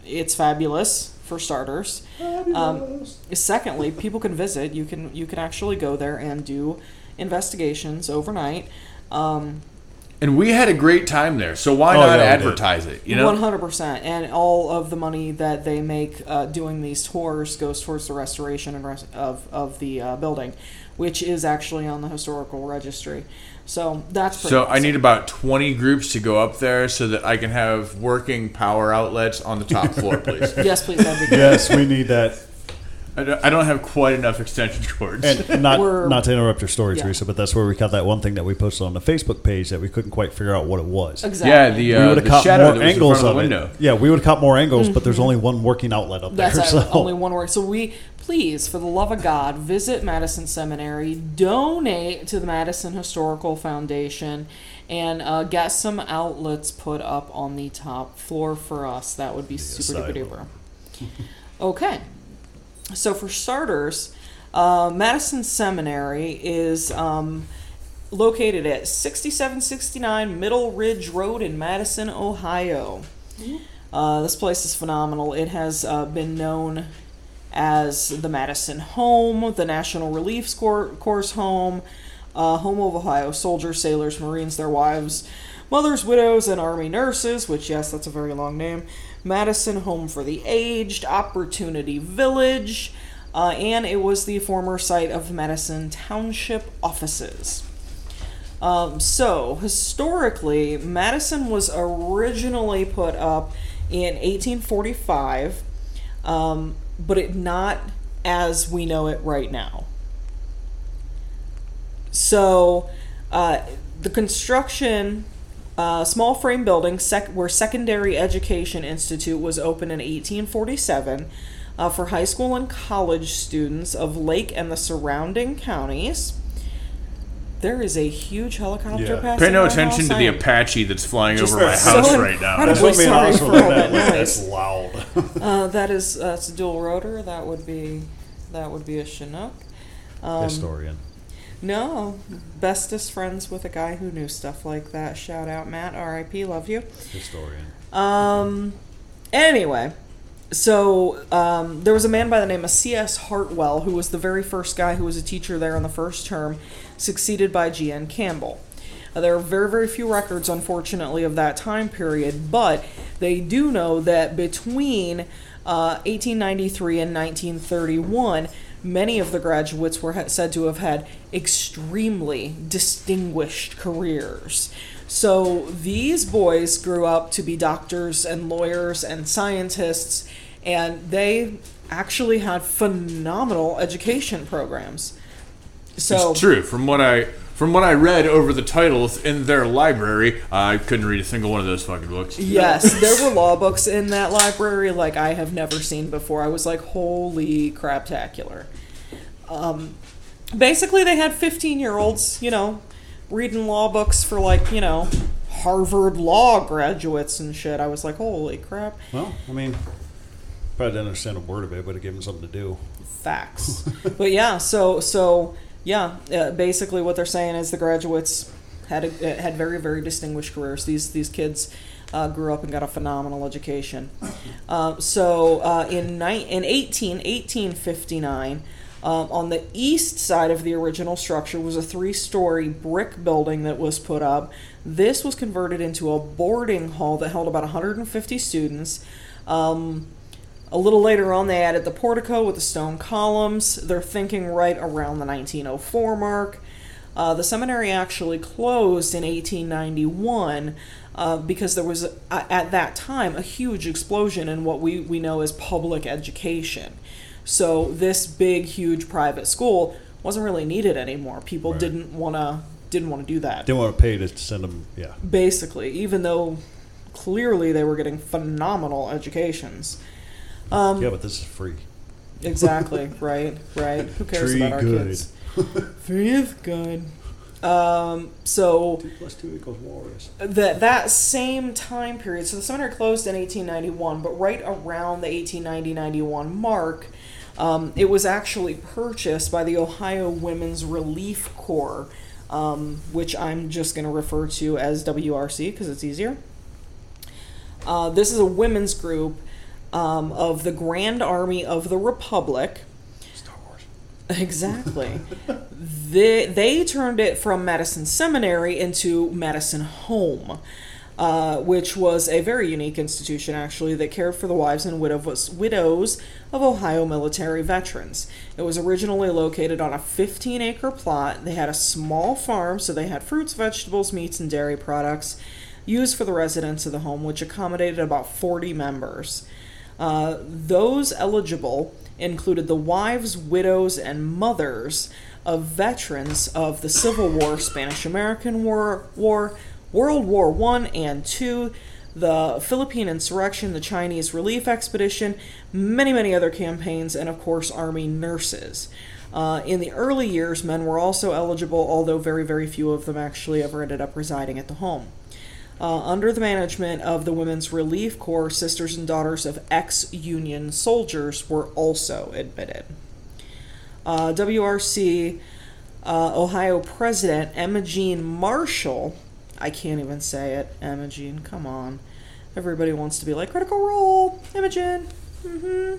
it's fabulous for starters. Um, secondly, people can visit. You can you can actually go there and do investigations overnight. Um, and we had a great time there. So why Oh, not yeah, advertise it? You know, One hundred percent, and all of the money that they make uh, doing these tours goes towards the restoration and res- of of the uh, building, which is actually on the historical registry. So that's pretty So I need about 20 groups to go up there so that I can have working power outlets on the top floor, please. [laughs] yes, please, that'd be great. Yes, we need that. I don't have quite enough extension cords. And not not to interrupt your story, Yeah. Teresa, but that's where we caught that one thing that we posted on the Facebook page that we couldn't quite figure out what it was. Exactly. yeah, the, we uh, would have caught shadow more that was in angles of of the it. Yeah, we would have caught more angles, but there's only one working outlet up there. That's So only one work. So we please, for the love of God, visit Madison Seminary, donate to the Madison Historical Foundation, and uh, get some outlets put up on the top floor for us. That would be super duper asylum. duper. Okay, so for starters, uh, Madison Seminary is. Um, Located at 6769 Middle Ridge Road in Madison, Ohio. Uh, this place is phenomenal. It has uh, been known as the Madison Home, the National Relief Corps, Corps Home, uh, home of Ohio soldiers, sailors, Marines, their wives, mothers, widows, and Army nurses, which, yes, that's a very long name. Madison Home for the Aged, Opportunity Village, uh, and it was the former site of Madison Township offices. Um, so, historically, Madison was originally put up in 1845, um, but it not as we know it right now. So, uh, the construction, uh, small frame building, sec- where Secondary Education Institute was opened in 1847 uh, for high school and college students of Lake and the surrounding counties. There is a huge helicopter Yeah. passing Pay no my attention house. to I the am Apache that's flying Just over my that house so right now. That's incredibly what made sorry us for all that that way. noise. That's loud. [laughs] Uh, that is uh, it's a dual rotor. That would be that would be a Chinook. Um, Historian. No, bestest friends with a guy who knew stuff like that. Shout out Matt, R.I.P. Love you. Historian. Um, anyway, so um, there was a man by the name of C.S. Hartwell who was the very first guy who was a teacher there in the first term, succeeded by G.N. Campbell. Uh, there are very, very few records, unfortunately, of that time period, but they do know that between uh, 1893 and 1931, many of the graduates were ha- said to have had extremely distinguished careers. So these boys grew up to be doctors and lawyers and scientists, and they actually had phenomenal education programs. So It's true. From what I from what I read over the titles in their library, I couldn't read a single one of those fucking books. Yes, [laughs] there were law books in that library like I have never seen before. I was like, holy craptacular. Um, basically, they had 15 year olds, you know, reading law books for like, you know, Harvard law graduates and shit. I was like, holy crap. Well, I mean, probably didn't understand a word of it, but it gave him something to do. Facts. [laughs] but yeah, so, so, yeah, uh, basically what they're saying is the graduates had a, had very, very distinguished careers. These, these kids uh, grew up and got a phenomenal education. Uh, so uh, in, ni- in 18, 1859, Um, on the east side of the original structure was a three story brick building that was put up. This was converted into a boarding hall that held about 150 students. Um, a little later on, they added the portico with the stone columns. They're thinking right around the 1904 mark. Uh, the seminary actually closed in 1891 uh, because there was, uh, at that time, a huge explosion in what we, we know as public education. So this big, huge private school wasn't really needed anymore. People Right. didn't want to didn't want to do that. Didn't want to pay to send them. Yeah. Basically, even though clearly they were getting phenomenal educations. Um, yeah, but this is free. Exactly. [laughs] right. Right. Who cares Tree about our good. kids? [laughs] Free is good. Um, so Two plus two equals Warriors. that that same time period. So the seminary closed in 1891, but right around the 1890-91 mark, um, it was actually purchased by the Ohio Women's Relief Corps, um, which I'm just going to refer to as WRC because it's easier. Uh, this is a women's group um, of the Grand Army of the Republic. Star Wars. Exactly. they, they turned it from Madison Seminary into Madison Home, uh, which was a very unique institution, actually, that cared for the wives and widows, widows of Ohio military veterans. It was originally located on a 15 acre plot. They had a small farm, so they had fruits, vegetables, meats, and dairy products used for the residents of the home, which accommodated about 40 members. Uh, those eligible included the wives, widows, and mothers of veterans of the Civil War, Spanish American War, War, World War One and Two, the Philippine insurrection, the Chinese relief expedition, many, many other campaigns, and of course, Army nurses. Uh, in the early years, men were also eligible, although very, very few of them actually ever ended up residing at the home. Uh, under the management of the Women's Relief Corps, sisters and daughters of ex Union soldiers were also admitted. Uh, WRC uh, Ohio President Emma Jean Marshall, I can't even say it, Imogen, come on. Everybody wants to be like, Critical Role, Emma Jean. hmm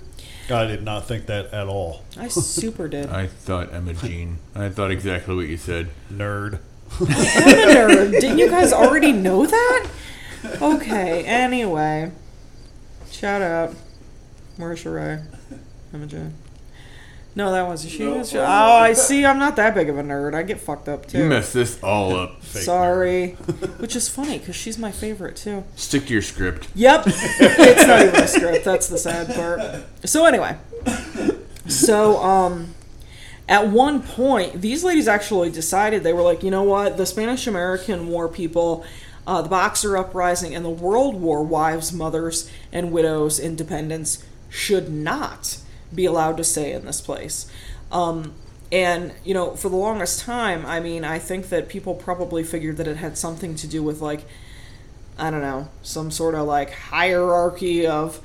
I did not think that at all. I super did. [laughs] I thought Emma Jean. I thought exactly what you said. Nerd. I'm a nerd. Didn't you guys already know that? Okay, anyway. Shout out. Marisha Ray. Imogen. No, that wasn't she. was oh, I see. I'm not that big of a nerd. I get fucked up too. You messed this all up. Fake Sorry. [laughs] Which is funny because she's my favorite too. Stick to your script. Yep. [laughs] it's not even a script. That's the sad part. So anyway, so um, at one point, these ladies actually decided they were like, you know what, the Spanish American War people. Uh, the Boxer Uprising and the World War wives, mothers, and widows, independents should not be allowed to stay in this place. Um, and, you know, for the longest time, I mean, I think that people probably figured that it had something to do with, like, I don't know, some sort of like hierarchy of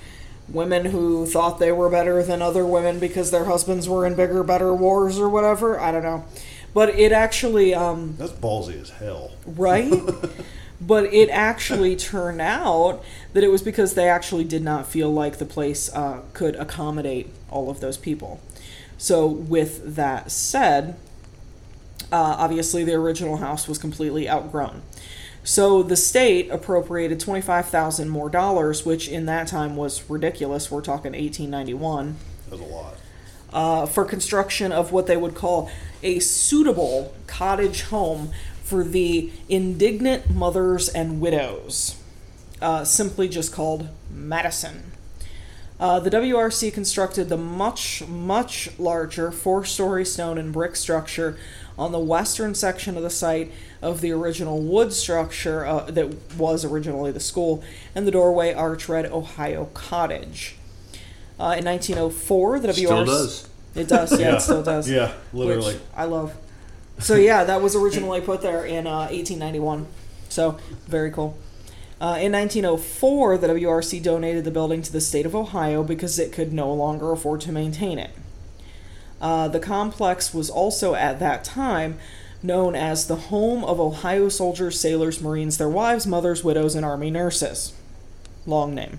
women who thought they were better than other women because their husbands were in bigger, better wars or whatever. I don't know. But it actually, um, That's ballsy as hell. right? [laughs] but it actually turned out that it was because they actually did not feel like the place uh, could accommodate all of those people. So, with that said, uh, obviously the original house was completely outgrown. So the state appropriated twenty-five thousand more dollars, which in that time was ridiculous. We're talking eighteen ninety-one That's a lot. uh, for construction of what they would call a suitable cottage home for the indignant mothers and widows, uh, simply just called Madison. Uh, the WRC constructed the much, much larger four story stone and brick structure on the western section of the site of the original wood structure uh, that was originally the school and the doorway arch read Ohio Cottage. Uh, in 1904, the WRC. Still does. It does, yeah, it still does. Yeah, literally. Which I love. So yeah, that was originally put there in uh, 1891. So very cool. Uh, in 1904, the WRC donated the building to the state of Ohio because it could no longer afford to maintain it. Uh, the complex was also at that time known as the home of Ohio soldiers, sailors, Marines, their wives, mothers, widows, and Army nurses. Long name.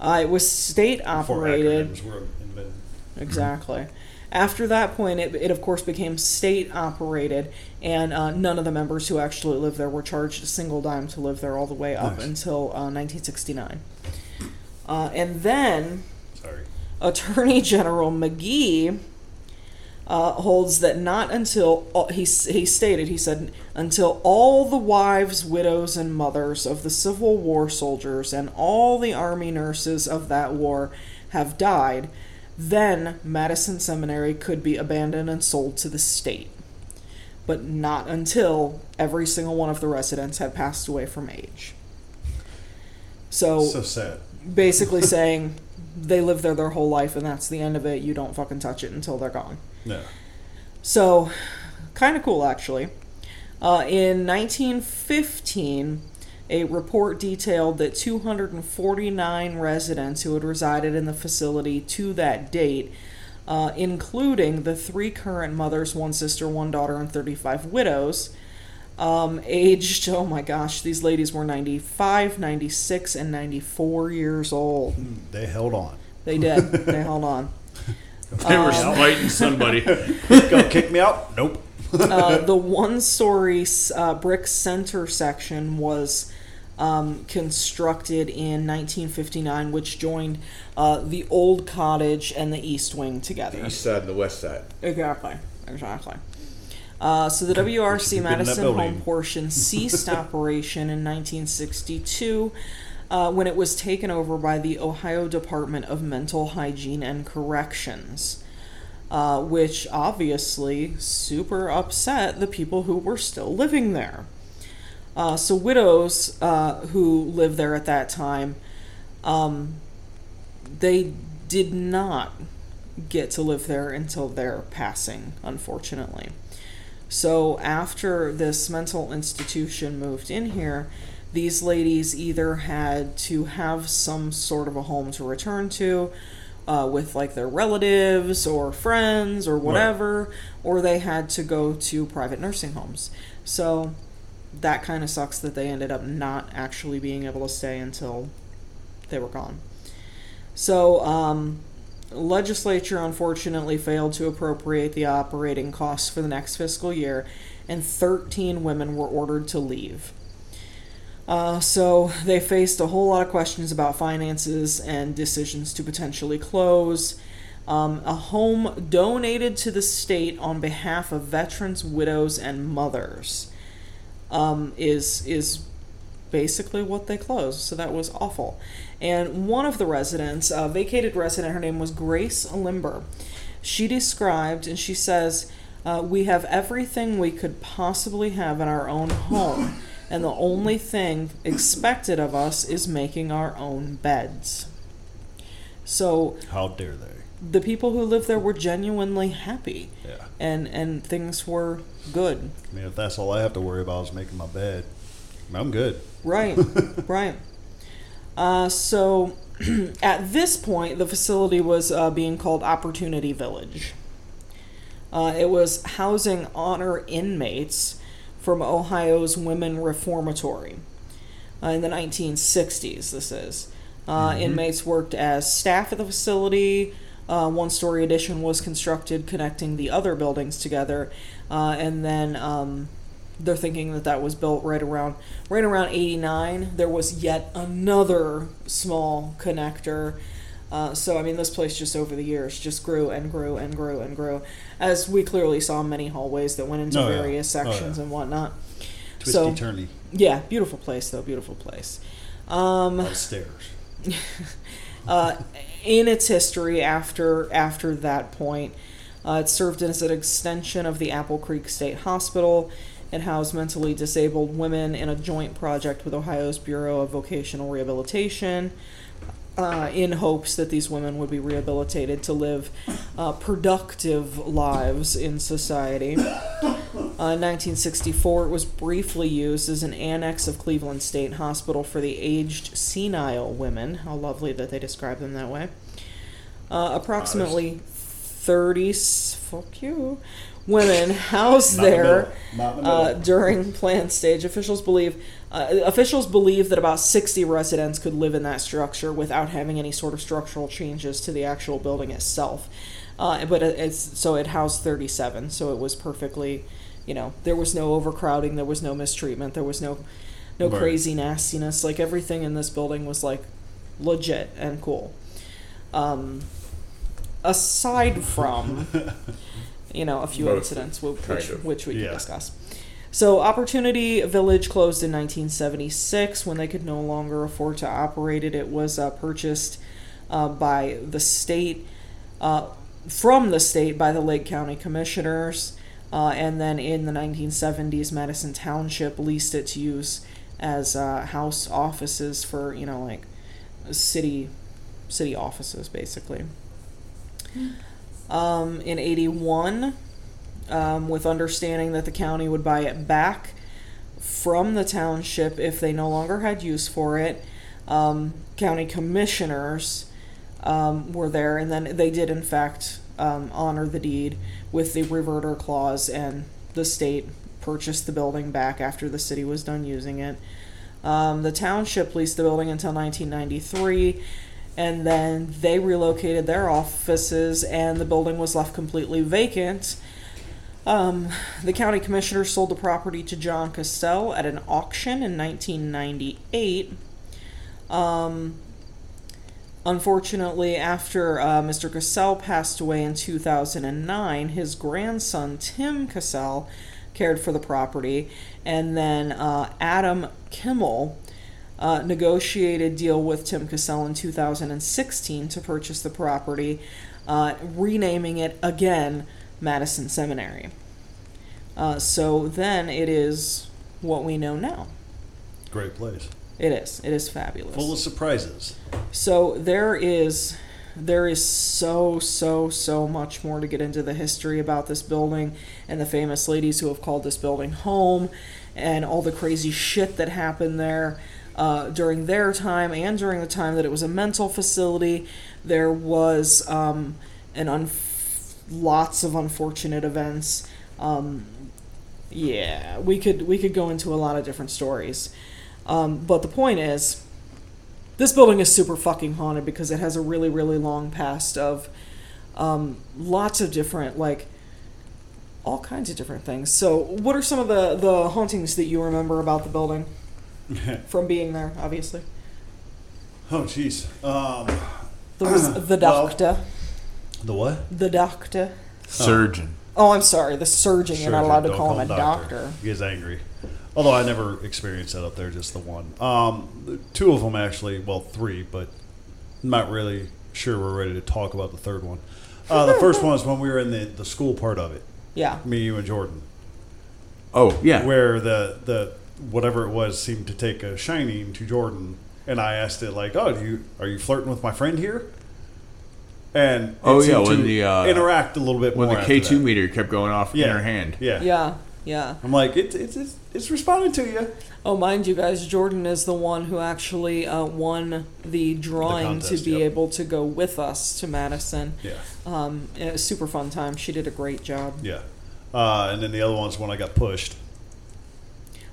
Uh, it was state operated. acronyms were invented. Exactly. After that point, it, it of course became state operated, and uh, none of the members who actually lived there were charged a single dime to live there all the way up Nice. until uh, 1969. Uh, and then Sorry. Attorney General McGee uh, holds that not until uh, he he stated he said until all the wives, widows, and mothers of the Civil War soldiers and all the army nurses of that war have died, then Madison Seminary could be abandoned and sold to the state. But not until every single one of the residents had passed away from age. So, So sad. basically [laughs] saying they live there their whole life and that's the end of it. You don't fucking touch it until they're gone. Yeah. So, kind of cool actually. Uh, in 1915, a report detailed that 249 residents who had resided in the facility to that date, uh, including the three current mothers, one sister, one daughter, and 35 widows, um, aged, oh my gosh, these ladies were 95, 96, and 94 years old. They held on. They did. [laughs] they held on. [laughs] They were fighting somebody. [laughs] Go kick me out? Nope. uh, the one story uh, brick center section was um, constructed in 1959, which joined uh, the old cottage and the east wing together. East side and the west side. Exactly. Exactly. Uh, so the WRC keep in that Madison home portion ceased [laughs] operation in 1962 uh, when it was taken over by the Ohio Department of Mental Hygiene and Corrections, uh, which obviously super upset the people who were still living there. Uh, so widows uh, who lived there at that time, um, they did not get to live there until their passing, unfortunately. So after this mental institution moved in here, these ladies either had to have some sort of a home to return to uh, with like their relatives or friends or whatever, or they had to go to private nursing homes. So that kind of sucks that they ended up not actually being able to stay until they were gone. So, um, legislature unfortunately failed to appropriate the operating costs for the next fiscal year, and 13 women were ordered to leave. Uh, so they faced a whole lot of questions about finances and decisions to potentially close. Um, a home donated to the state on behalf of veterans, widows, and mothers um, is is basically what they closed. So that was awful. And one of the residents, a vacated resident, her name was Grace Limber. She described and she says, uh, "We have everything we could possibly have in our own home." And the only thing expected of us is making our own beds. So How dare they? the people who lived there were genuinely happy Yeah. and and things were good I mean, if that's all I have to worry about is making my bed, I'm good. Right [laughs] right uh, so [clears throat] at this point the facility was uh, being called opportunity village. Uh, it was housing honor inmates from ohio's women reformatory. Uh, in the 1960s this is. Uh, inmates worked as staff at the facility. Uh, one story addition was constructed connecting the other buildings together. Uh, and then um, they're thinking that that was built right around right around 89 there was yet another small connector uh, so i mean this place just over the years just grew and grew and grew and grew as we clearly saw many hallways that went into Oh, yeah. various Oh, yeah. sections and whatnot Twisty So- turny. yeah beautiful place though beautiful place um, A lot of stairs. [laughs] uh, in its history after after that point. Uh, it served as an extension of the Apple Creek State Hospital. It housed mentally disabled women in a joint project with Ohio's Bureau of Vocational Rehabilitation. Uh, in hopes that these women would be rehabilitated to live uh, productive lives in society. [coughs] Uh, in 1964, it was briefly used as an annex of Cleveland State Hospital for the aged senile women. How lovely that they describe them that way. Uh, approximately 30, fuck you, women housed Not in the there middle. Not in the uh, during plant stage. Officials believe Uh, officials believe that about 60 residents could live in that structure without having any sort of structural changes to the actual building itself. Uh, but it's so it housed 37, so it was perfectly, you know, there was no overcrowding, there was no mistreatment, there was no no Right. crazy nastiness. Like everything in this building was like legit and cool. Um, aside from, [laughs] you know, a few Mostly, incidents which, which, which we can Yeah. discuss. So, Opportunity Village closed in 1976 when they could no longer afford to operate it. It was uh, purchased uh, by the state, uh, from the state by the Lake County Commissioners, uh, and then in the 1970s, Madison Township leased it to use as uh, house offices for you know like city city offices basically. Um, in 81, um, with understanding that the county would buy it back from the township if they no longer had use for it. Um, county commissioners um, were there, and then they did, in fact, um, honor the deed with the reverter clause, and the state purchased the building back after the city was done using it. Um, the township leased the building until 1993, and then they relocated their offices, and the building was left completely vacant. Um, the county commissioner sold the property to John Cassell at an auction in 1998. Um, unfortunately, after uh, Mr. Cassell passed away in 2009, his grandson Tim Cassell cared for the property, and then uh, Adam Kimmel uh, negotiated deal with Tim Cassell in 2016 to purchase the property, uh, renaming it again Madison Seminary. Uh, so then it is what we know now. Great place. It is. It is fabulous. Full of surprises. So there is there is so so so much more to get into the history about this building and the famous ladies who have called this building home and all the crazy shit that happened there uh, during their time and during the time that it was a mental facility. There was um, an unf- lots of unfortunate events. Um, yeah, we could we could go into a lot of different stories, um, but the point is, this building is super fucking haunted because it has a really really long past of um, lots of different like all kinds of different things. So, what are some of the the hauntings that you remember about the building [laughs] from being there? Obviously, Oh, jeez. Um, there was [clears throat] the Well- doctor, the what? the doctor. Surgeon. Oh, I'm sorry, the surgeon. You're not Surgeon, allowed to don't call him a doctor. He gets angry. Although I never experienced that up there, just the one. Um, two of them actually, well, three, but not really sure we're ready to talk about the third one. Uh, the first [laughs] one is when we were in the, the school part of it, Yeah. me, you, and Jordan, Oh yeah. where the the whatever it was seemed to take a shining to Jordan, and I asked it like, "Oh, do you are you flirting with my friend here?" And it Oh, yeah, seemed when to the, uh, interact a little bit more. when more the K two meter kept going off yeah. in her hand. yeah, Yeah. Yeah. I'm like, it, it, it's it's responding to you. Oh, mind you guys, Jordan is the one who actually uh, won the drawing contest, to be yep. able to go with us to Madison. Yeah, Um, it was a super fun time. She did a great job. yeah. Uh, and then the other one's when I got pushed.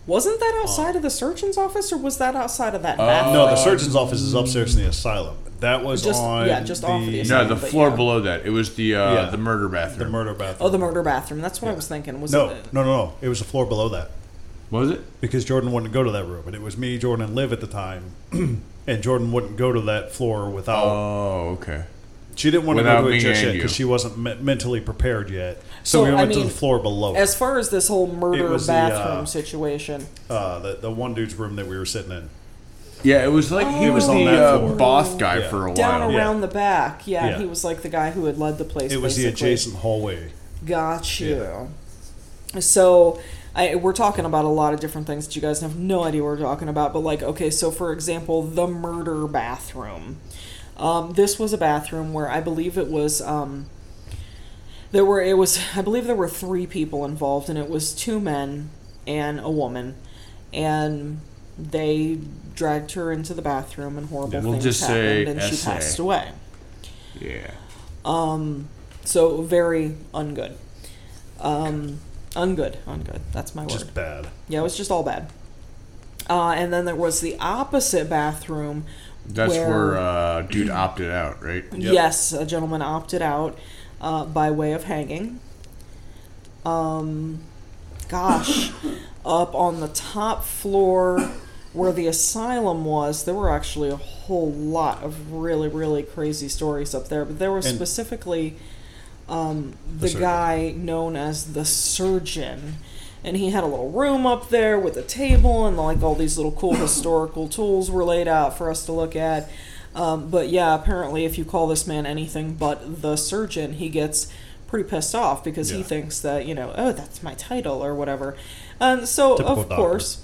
Wasn't that outside of the surgeon's office, or was that outside of that Uh. No, the surgeon's office is upstairs in the asylum. That was Just- on yeah, just off of the No, the floor yeah. below that. It was the uh, Yeah. the murder bathroom. the murder bathroom. Oh, the murder bathroom. That's what I was thinking. Was No, it? no, no, no. It was the floor below that Was it? because Jordan wouldn't go to that room, and it was me, Jordan, and Liv at the time, [clears throat] and Jordan wouldn't go to that floor without. Oh, okay. she didn't want to go to it just yet because she wasn't me- mentally prepared yet. So, So, we I went to mean, the floor below. As far as this whole murder was the, bathroom uh, situation, uh, the the one dude's room that we were sitting in. Yeah, it was like he Oh. was the uh, boss guy Yeah. for a down while. Yeah. around the back, yeah, Yeah. he was like the guy who had led the place. It was the basically. adjacent hallway. Got you. So, I, we're talking about a lot of different things that you guys have no idea what we're talking about. But like, okay, so for example, the murder bathroom. Um, this was a bathroom where I believe it was. Um, there were it was I believe there were three people involved, and it was two men and a woman, and they dragged her into the bathroom, and horrible We'll things just say happened, and she SA. passed away. Yeah. Um, so very ungood. Um, ungood, ungood. That's my word. Just bad. Yeah, it was just all bad. Uh, and then there was the opposite bathroom. That's where, uh, dude opted out, right? Yes, a gentleman opted out uh, by way of hanging. Um, gosh, up on the top floor where the asylum was, there were actually a whole lot of really, really crazy stories up there. But there was And- specifically um, the, surgeon. guy known as the surgeon. And he had a little room up there with a table and like all these little cool historical tools were laid out for us to look at. Um, but yeah, apparently, if you call this man anything but the surgeon, he gets pretty pissed off because he thinks that you know, oh, that's my title or whatever. And so, Typical of doctor. course,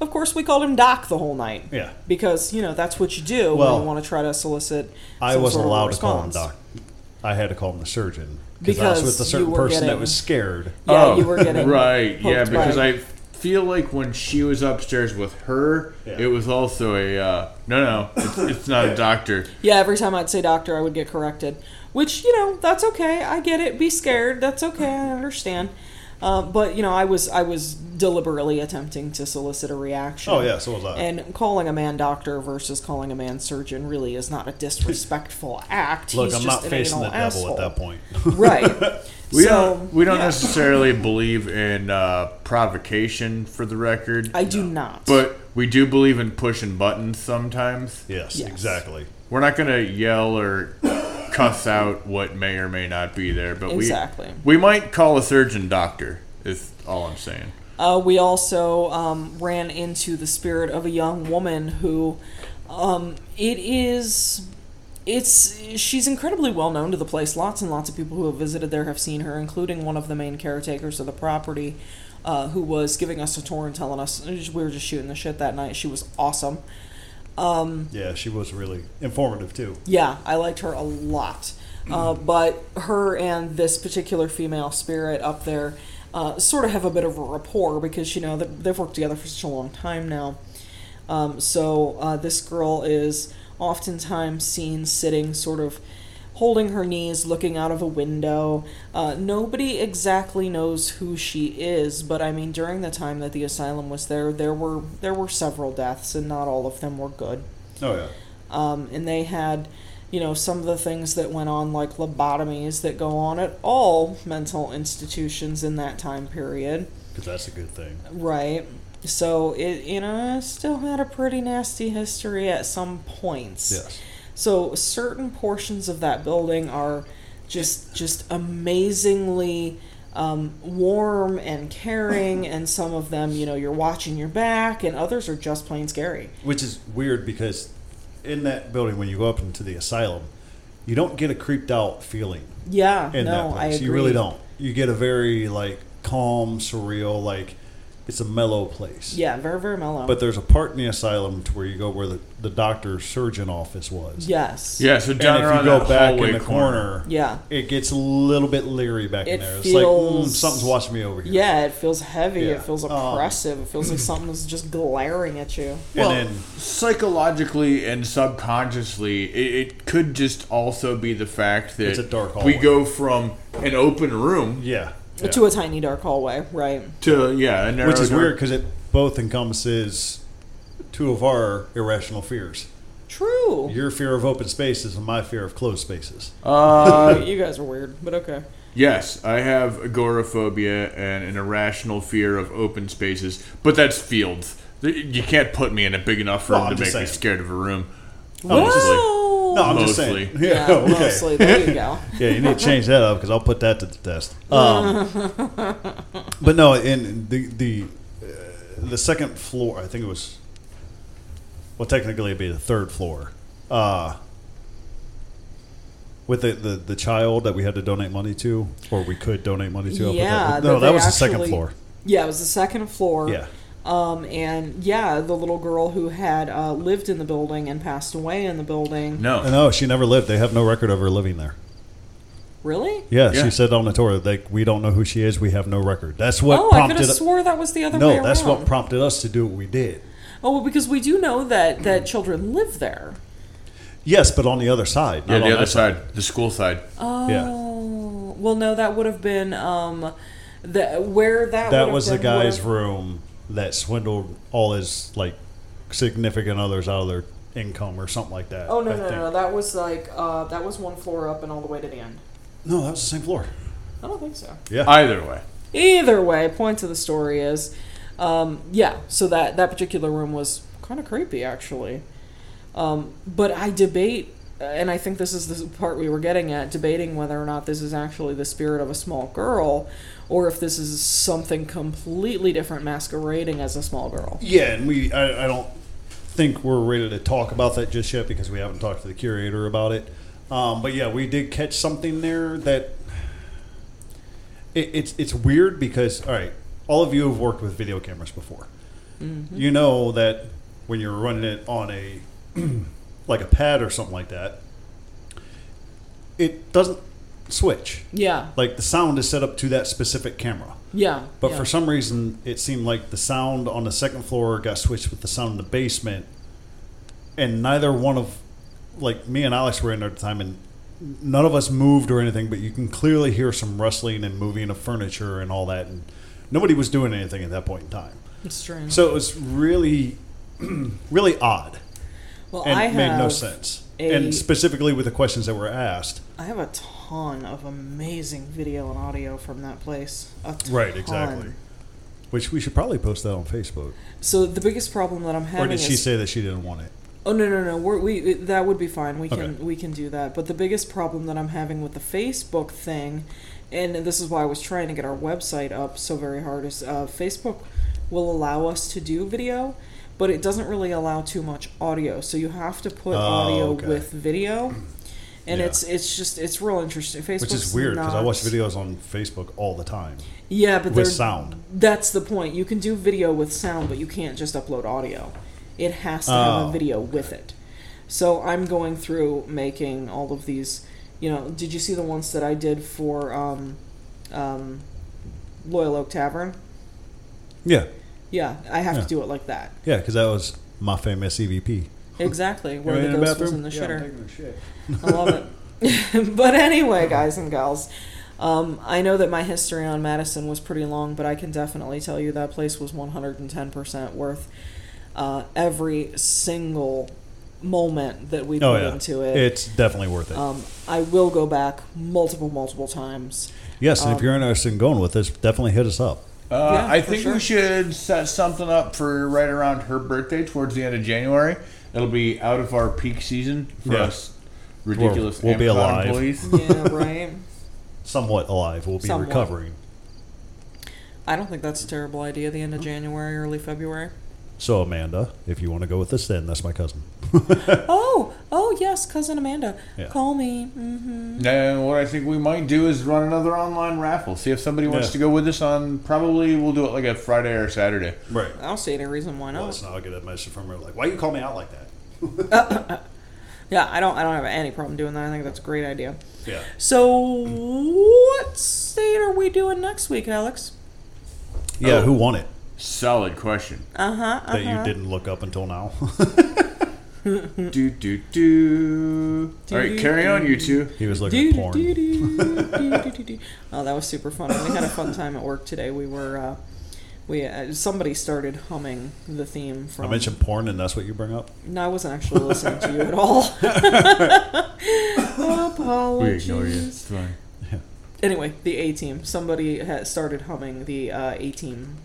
of course, we called him Doc the whole night. Yeah. Because you know that's what you do when you want to try to solicit. I wasn't sort of allowed to call him doc. I had to call him the surgeon because I was with a certain were person that was scared. Yeah, Oh, you were [laughs] getting right. Yeah, because by- I feel like when she was upstairs with her, Yeah. it was also a uh, no, no, it's, it's not a doctor. [laughs] Yeah, every time I'd say doctor, I would get corrected. Which, you know, that's okay. I get it. Be scared. That's okay. I understand. Uh, but you know, I was I was deliberately attempting to solicit a reaction. Oh yeah, so was I. And calling a man doctor versus calling a man surgeon really is not a disrespectful [laughs] act. Look, He's I'm just not an facing the anal devil asshole. at that point. [laughs] Right. [laughs] We so, don't we don't yeah. necessarily believe in uh, provocation for the record, I do not. but we do believe in pushing buttons sometimes. yes, Yes. exactly. We're not gonna yell or cuss out what may or may not be there, but Exactly. we we might call a surgeon doctor. Is all I'm saying. Uh, we also um, ran into the spirit of a young woman who, um, it is, it's she's incredibly well known to the place. Lots and lots of people who have visited there have seen her, including one of the main caretakers of the property, uh, who was giving us a tour and telling us we were just shooting the shit that night. She was awesome. Yeah, she was really informative too. Yeah, I liked her a lot. Uh, but her and this particular female spirit up there uh, sort of have a bit of a rapport because, you know, they- they've worked together for such a long time now. Um, so uh, this girl is oftentimes seen sitting sort of holding her knees, looking out of a window. Uh, nobody exactly knows who she is, but I mean, during the time that the asylum was there, there were there were several deaths, and not all of them were good Oh yeah. um, and they had you know some of the things that went on like lobotomies that go on at all mental institutions in that time period Because that's a good thing. right so it you know still had a pretty nasty history at some points Yes. So certain portions of that building are just just amazingly um, warm and caring, and some of them, you know, you're watching your back, and others are just plain scary. Which is weird because in that building, when you go up into the asylum, you don't get a creeped out feeling Yeah, in no, that I place. agree. You really don't. You get a very like calm, surreal, like it's a mellow place. Yeah, very very mellow. But there's a part in the asylum to where you go where the, the doctor's surgeon office was. yes, Yeah, so And down if you go that back in the corner, yeah, it gets a little bit leery back in It there. It's like mm, feels- something's watching me over here. yeah. It feels heavy. Yeah. It feels Um, oppressive. it feels like [clears throat] something's just glaring at you. Well, and then psychologically and subconsciously, it, it could just also be the fact that It's a dark we go from an open room yeah, yeah. To a tiny dark hallway, right? to yeah, a narrow which is dark- weird because it both encompasses two of our irrational fears. True. Your fear of open spaces and my fear of closed spaces. Uh, you guys are weird, but okay. yes, I have agoraphobia and an irrational fear of open spaces, but that's fields. You can't put me in a big enough room No, to make just me scared of a room. Whoa! No, I'm just saying. Mostly. yeah, okay. mostly. There you go. [laughs] Yeah, you need to change that up because I'll put that to the test. [laughs] Um, but no, in the the uh, the second floor, I think it was. Well, technically, it'd be the third floor. Uh, with the, the, the child that we had to donate money to, or we could donate money to. I'll put Yeah, that, that no, that they was the second actually- floor. Yeah, it was the second floor. Yeah, Um, and yeah, the little girl who had uh, lived in the building and passed away in the building. No, no, she never lived. They have no record of her living there. Really? Yeah, Yeah. she said on the tour, like we don't know who she is. We have no record. That's what oh, I could prompted. have swore that was the other way no, around. that's what prompted us to do what we did. oh, well, because we do know that that children live there. Yes, but on the other side. yeah, the other that side, the school side. Oh, Yeah. well, no, that would have been um, the where that. That was the been would guy's have- room that swindled all his like significant others out of their income or something like that. Oh no I no think. no! That was like uh, that was one floor up and all the way to the end. No, that was the same floor. I don't think so. Yeah. Either way. Either way, point to the story is, um, yeah. So that that particular room was kind of creepy, actually. Um, but I debate, and I think this is the part we were getting at, debating whether or not this is actually the spirit of a small girl, or if this is something completely different masquerading as a small girl. Yeah, and we I, I don't think we're ready to talk about that just yet because we haven't talked to the curator about it. Um, but yeah, we did catch something there that it, it's it's weird because all right, all of you have worked with video cameras before. You know that when you're running it on a [clears throat] like a pad or something like that, it doesn't switch. Yeah, Like the sound is set up to that specific camera. yeah. But yeah. for some reason, it seemed like the sound on the second floor got switched with the sound in the basement, and neither one of, like me and Alex were in there at the time, and none of us moved or anything. But you can clearly hear some rustling and moving of furniture and all that, and nobody was doing anything at that point in time. it's strange. So it was really, [clears throat] really odd, well, and I made no sense. a- and specifically with the questions that were asked. I have a ton of amazing video and audio from that place. Right, exactly. Which we should probably post that on Facebook. So the biggest problem that I'm having. Or did she is say that she didn't want it? Oh no no no! We're, we that would be fine. We can Okay. we can do that. But the biggest problem that I'm having with the Facebook thing, and this is why I was trying to get our website up so very hard, is uh, Facebook will allow us to do video, but it doesn't really allow too much audio. So you have to put Oh, audio okay. with video, and Yeah. it's it's just it's real interesting. Facebook's Which is weird because I watch videos on Facebook all the time Yeah, but with sound. That's the point. You can do video with sound, but you can't just upload audio. It has to have Oh. a video with it. So I'm going through making all of these. You know, did you see the ones that I did for um, um, Loyal Oak Tavern? Yeah, Yeah, I have Yeah. to do it like that. yeah, because that was my famous EVP. Exactly, where [laughs] You the in ghost was in the Yeah, I'm shitter. taking a shit. [laughs] I love it. [laughs] but anyway, guys and gals, um, I know that my history on Madison was pretty long, but I can definitely tell you that place was 110% worth uh, every single moment that we Oh put yeah, into it. it's definitely worth it. um, I will go back multiple, multiple times. yes, and um, if you're interested in going with us, definitely hit us up. Uh, Yeah, I think sure. we should set something up for right around her birthday towards the end of January. It'll be out of our peak season for Yeah. us ridiculous We'll- we'll be alive. employees. [laughs] Yeah, right. [laughs] Somewhat alive, we'll be Somewhat. recovering. I don't think that's a terrible idea. The end of January, early February. So Amanda, if you want to go with us, then that's my cousin. [laughs] Oh, oh yes, cousin Amanda, Yeah. call me. hmm And what I think we might do is run another online raffle. See if somebody wants Yeah. to go with us on. Probably we'll do it like a Friday or Saturday. Right. I don't see any reason why Well, not. it's not. I'll get a message from her like, "Why you call me out like that?" [laughs] Yeah, I don't. I don't have any problem doing that. I think that's a great idea. Yeah. So, what state are we doing next week, Alex? Yeah. Oh. Who won it? Solid question. Uh huh. Uh-huh. That you didn't look up until now. [laughs] do do do. All right, carry on, you two. he was looking at porn. [laughs] Oh, that was super fun. We had a fun time at work today. We were, uh, we uh, somebody started humming the theme from. I mentioned porn, and that's what you bring up. No, I wasn't actually listening to you at all. [laughs] Apologies. We ignore you. It's fine. Anyway, the A Team. Somebody had started humming the uh, A Team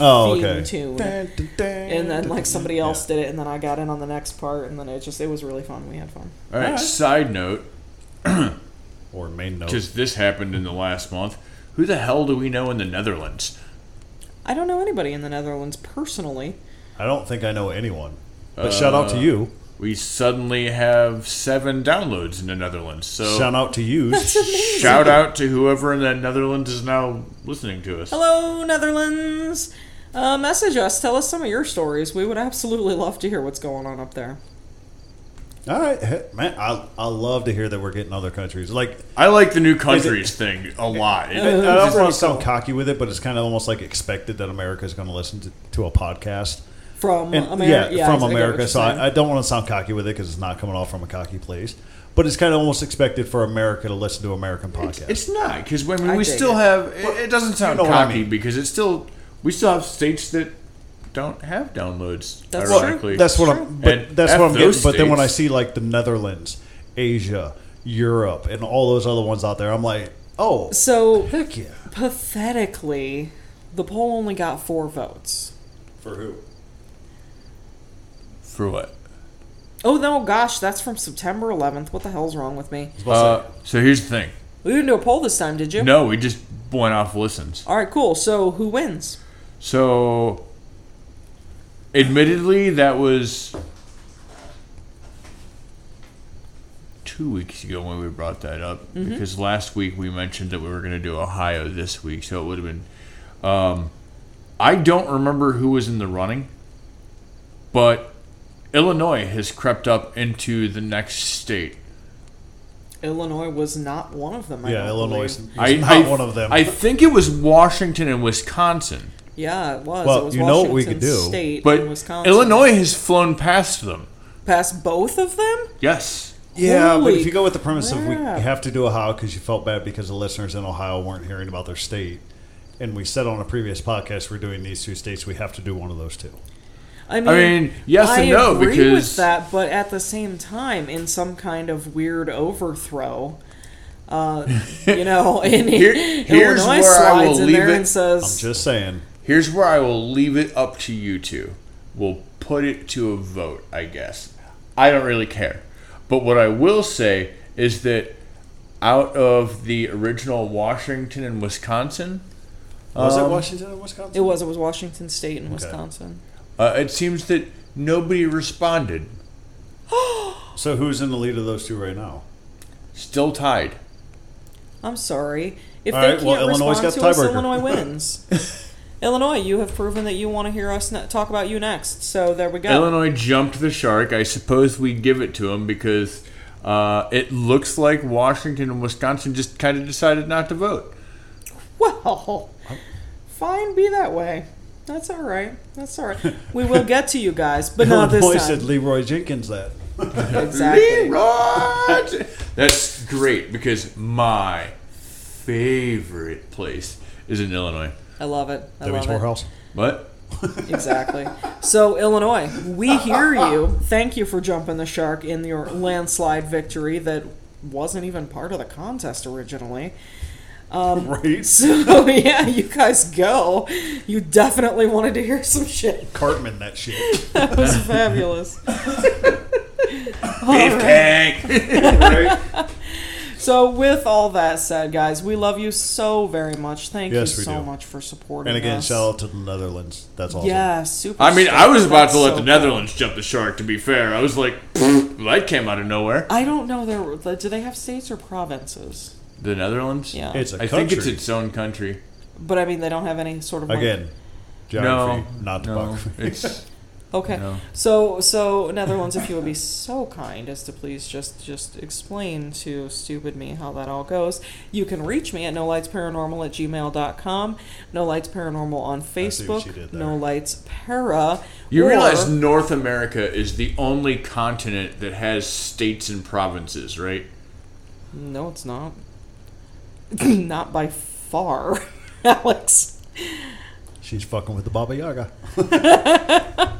Oh, theme okay. tune. and then like somebody else did it and then i got in on the next part and then it just it was really fun we had fun All right. Side note, [clears throat] Or main note. because this happened in the last month. Who the hell do we know in the Netherlands? i don't know anybody in the netherlands personally I don't think I know anyone. But shout out to uh, you. We suddenly have seven downloads in the Netherlands. So Shout out to you. that's amazing shout out to whoever in the Netherlands is now listening to us. hello netherlands uh, message us tell us some of your stories we would absolutely love to hear what's going on up there All right, man. I I love to hear that we're getting other countries. Like I like the new countries thing a lot. [laughs] It- I don't want to sound [laughs] cocky with it, but it's kind of almost like expected that America is going to listen to, to a podcast. from And, america yeah, from I America. So. I, I don't want to sound cocky with it because it's not coming off from a cocky place. But it's kind of almost expected for America to listen to American podcasts. It's not because when I we still it. have it, it doesn't sound know what I cocky mean. because it's still we still have states that don't have downloads. That's Well, ironically. that's what True. I'm. But And that's F what I'm getting. those But then when I see like the Netherlands, Asia, Europe, and all those other ones out there, I'm like, oh, So heck yeah. pathetically, the poll only got four votes. For who? for what? Oh no, gosh, that's from September 11th. What the hell's wrong with me? Uh, so here's the thing. We didn't do a poll this time, did you? No, we just went off listens. All right, cool. So who wins? So, admittedly, that was two weeks ago when we brought that up because last week we mentioned that we were going to do Ohio this week, so it would have been. Um, I don't remember who was in the running, but Illinois has crept up into the next state. Illinois was not one of them. I Yeah, don't Illinois is believe. I, not I- one of them. I think it was Washington and Wisconsin. Yeah, it was. Well, it was you know what we Washington could do. State But and Wisconsin. Illinois has flown past them. passed both of them. Yes. yeah, but if you go with the premise of we have to do Ohio because you felt bad because the listeners in Ohio weren't hearing about their state, and we said on a previous podcast we're doing these two states, we have to do one of those two. I mean, I mean, yes I and no, agree because- with that, but at the same time, in some kind of weird overthrow, uh, you know, [laughs] in Here- here's Illinois where I slides will in leave there it. and says, I'm just saying. Here's where I will leave it up to you two. We'll put it to a vote, I guess. I don't really care. But what I will say is that out of the original Washington and Wisconsin, Was it Um, Washington and Wisconsin? it was it was Washington State and Wisconsin. uh, it seems that nobody responded. [gasps] So who's in the lead of those two right now? Still tied. I'm sorry. If All they right, can't well, Illinois' respond got to us, tiebreaker. Illinois wins. [laughs] Illinois, you have proven that you want to hear us ne- talk about you next. So there we go. Illinois jumped the shark. I suppose we give it to them because uh, it looks like Washington and Wisconsin just kind of decided not to vote. Well, fine, be that way. That's all right. That's all right. [laughs] We will get to you guys, but not this Illinois time. said Leroy Jenkins that. exactly. Leroy! That's great because my favorite place is in Illinois. I love it. I Debbie's love it. Whorehouse. What? [laughs] Exactly. So, Illinois, we [laughs] hear you. Thank you for jumping the shark in your landslide victory that wasn't even part of the contest originally. Um, [laughs] right? So, yeah, you guys go. You definitely wanted to hear some shit. Cartman that shit. That was fabulous. Beefcake! right? So, with all that said, guys, we love you so very much. Thank Yes, you we so do. much for supporting And again, us. shout out to the Netherlands. That's awesome. Yeah, super. I mean, I was about That's to let so the cool. Netherlands jump the shark, to be fair. I was like, that came out of nowhere. I don't know. There, do they have states or provinces? The Netherlands? Yeah. It's a I country. I think it's its own country. But I mean, they don't have any sort of like- Again, geography, no, not no, topography. it's [laughs] Okay. No. So so Netherlands, if you would be so kind as to please just just explain to stupid me how that all goes. You can reach me at no lights paranormal at gmail.com, no lights paranormal on Facebook, you no lights para. You or- realize North America is the only continent that has states and provinces, right? No, it's not. [clears throat] not by far, [laughs] Alex. She's fucking with the Baba Yaga. [laughs]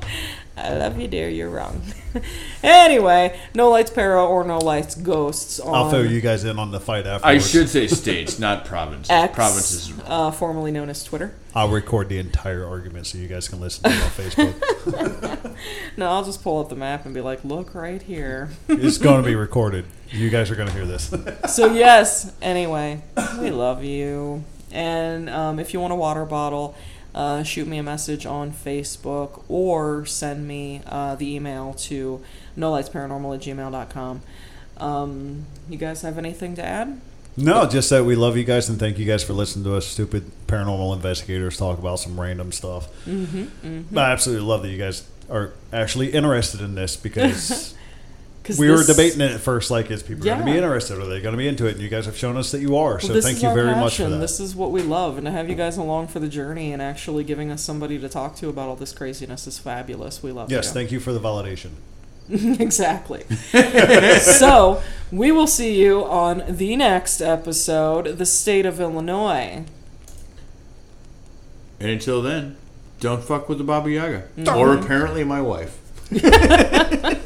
I love you, dear. You're wrong. [laughs] anyway, no lights para or no lights ghosts on I'll fill you guys in on the fight afterwards. I should say states, not provinces. [laughs] X, Provinces. uh, formerly known as Twitter. I'll record the entire argument so you guys can listen to it on Facebook. No, I'll just pull up the map and be like, look right here. it's going to be recorded. You guys are going to hear this. so, yes, anyway, we love you. And um, if you want a water bottle, uh, shoot me a message on Facebook or send me uh, the email to no lights paranormal at gmail.com. Um, you guys have anything to add? no, just that we love you guys and thank you guys for listening to us stupid paranormal investigators talk about some random stuff. Mm-hmm. mm-hmm. I absolutely love that you guys are actually interested in this because [laughs] 'Cause we were debating it at first like, is people going to be interested? Are they going to be into it? And you guys have shown us that you are. So this thank is you very passion. much for that. This is what we love, and to have you guys along for the journey and actually giving us somebody to talk to about all this craziness is fabulous. We love yes, you. thank you for the validation. [laughs] exactly. [laughs] so we will see you on the next episode, the state of Illinois. And until then, don't fuck with the Baba Yaga. Mm-hmm. Or apparently my wife. [laughs]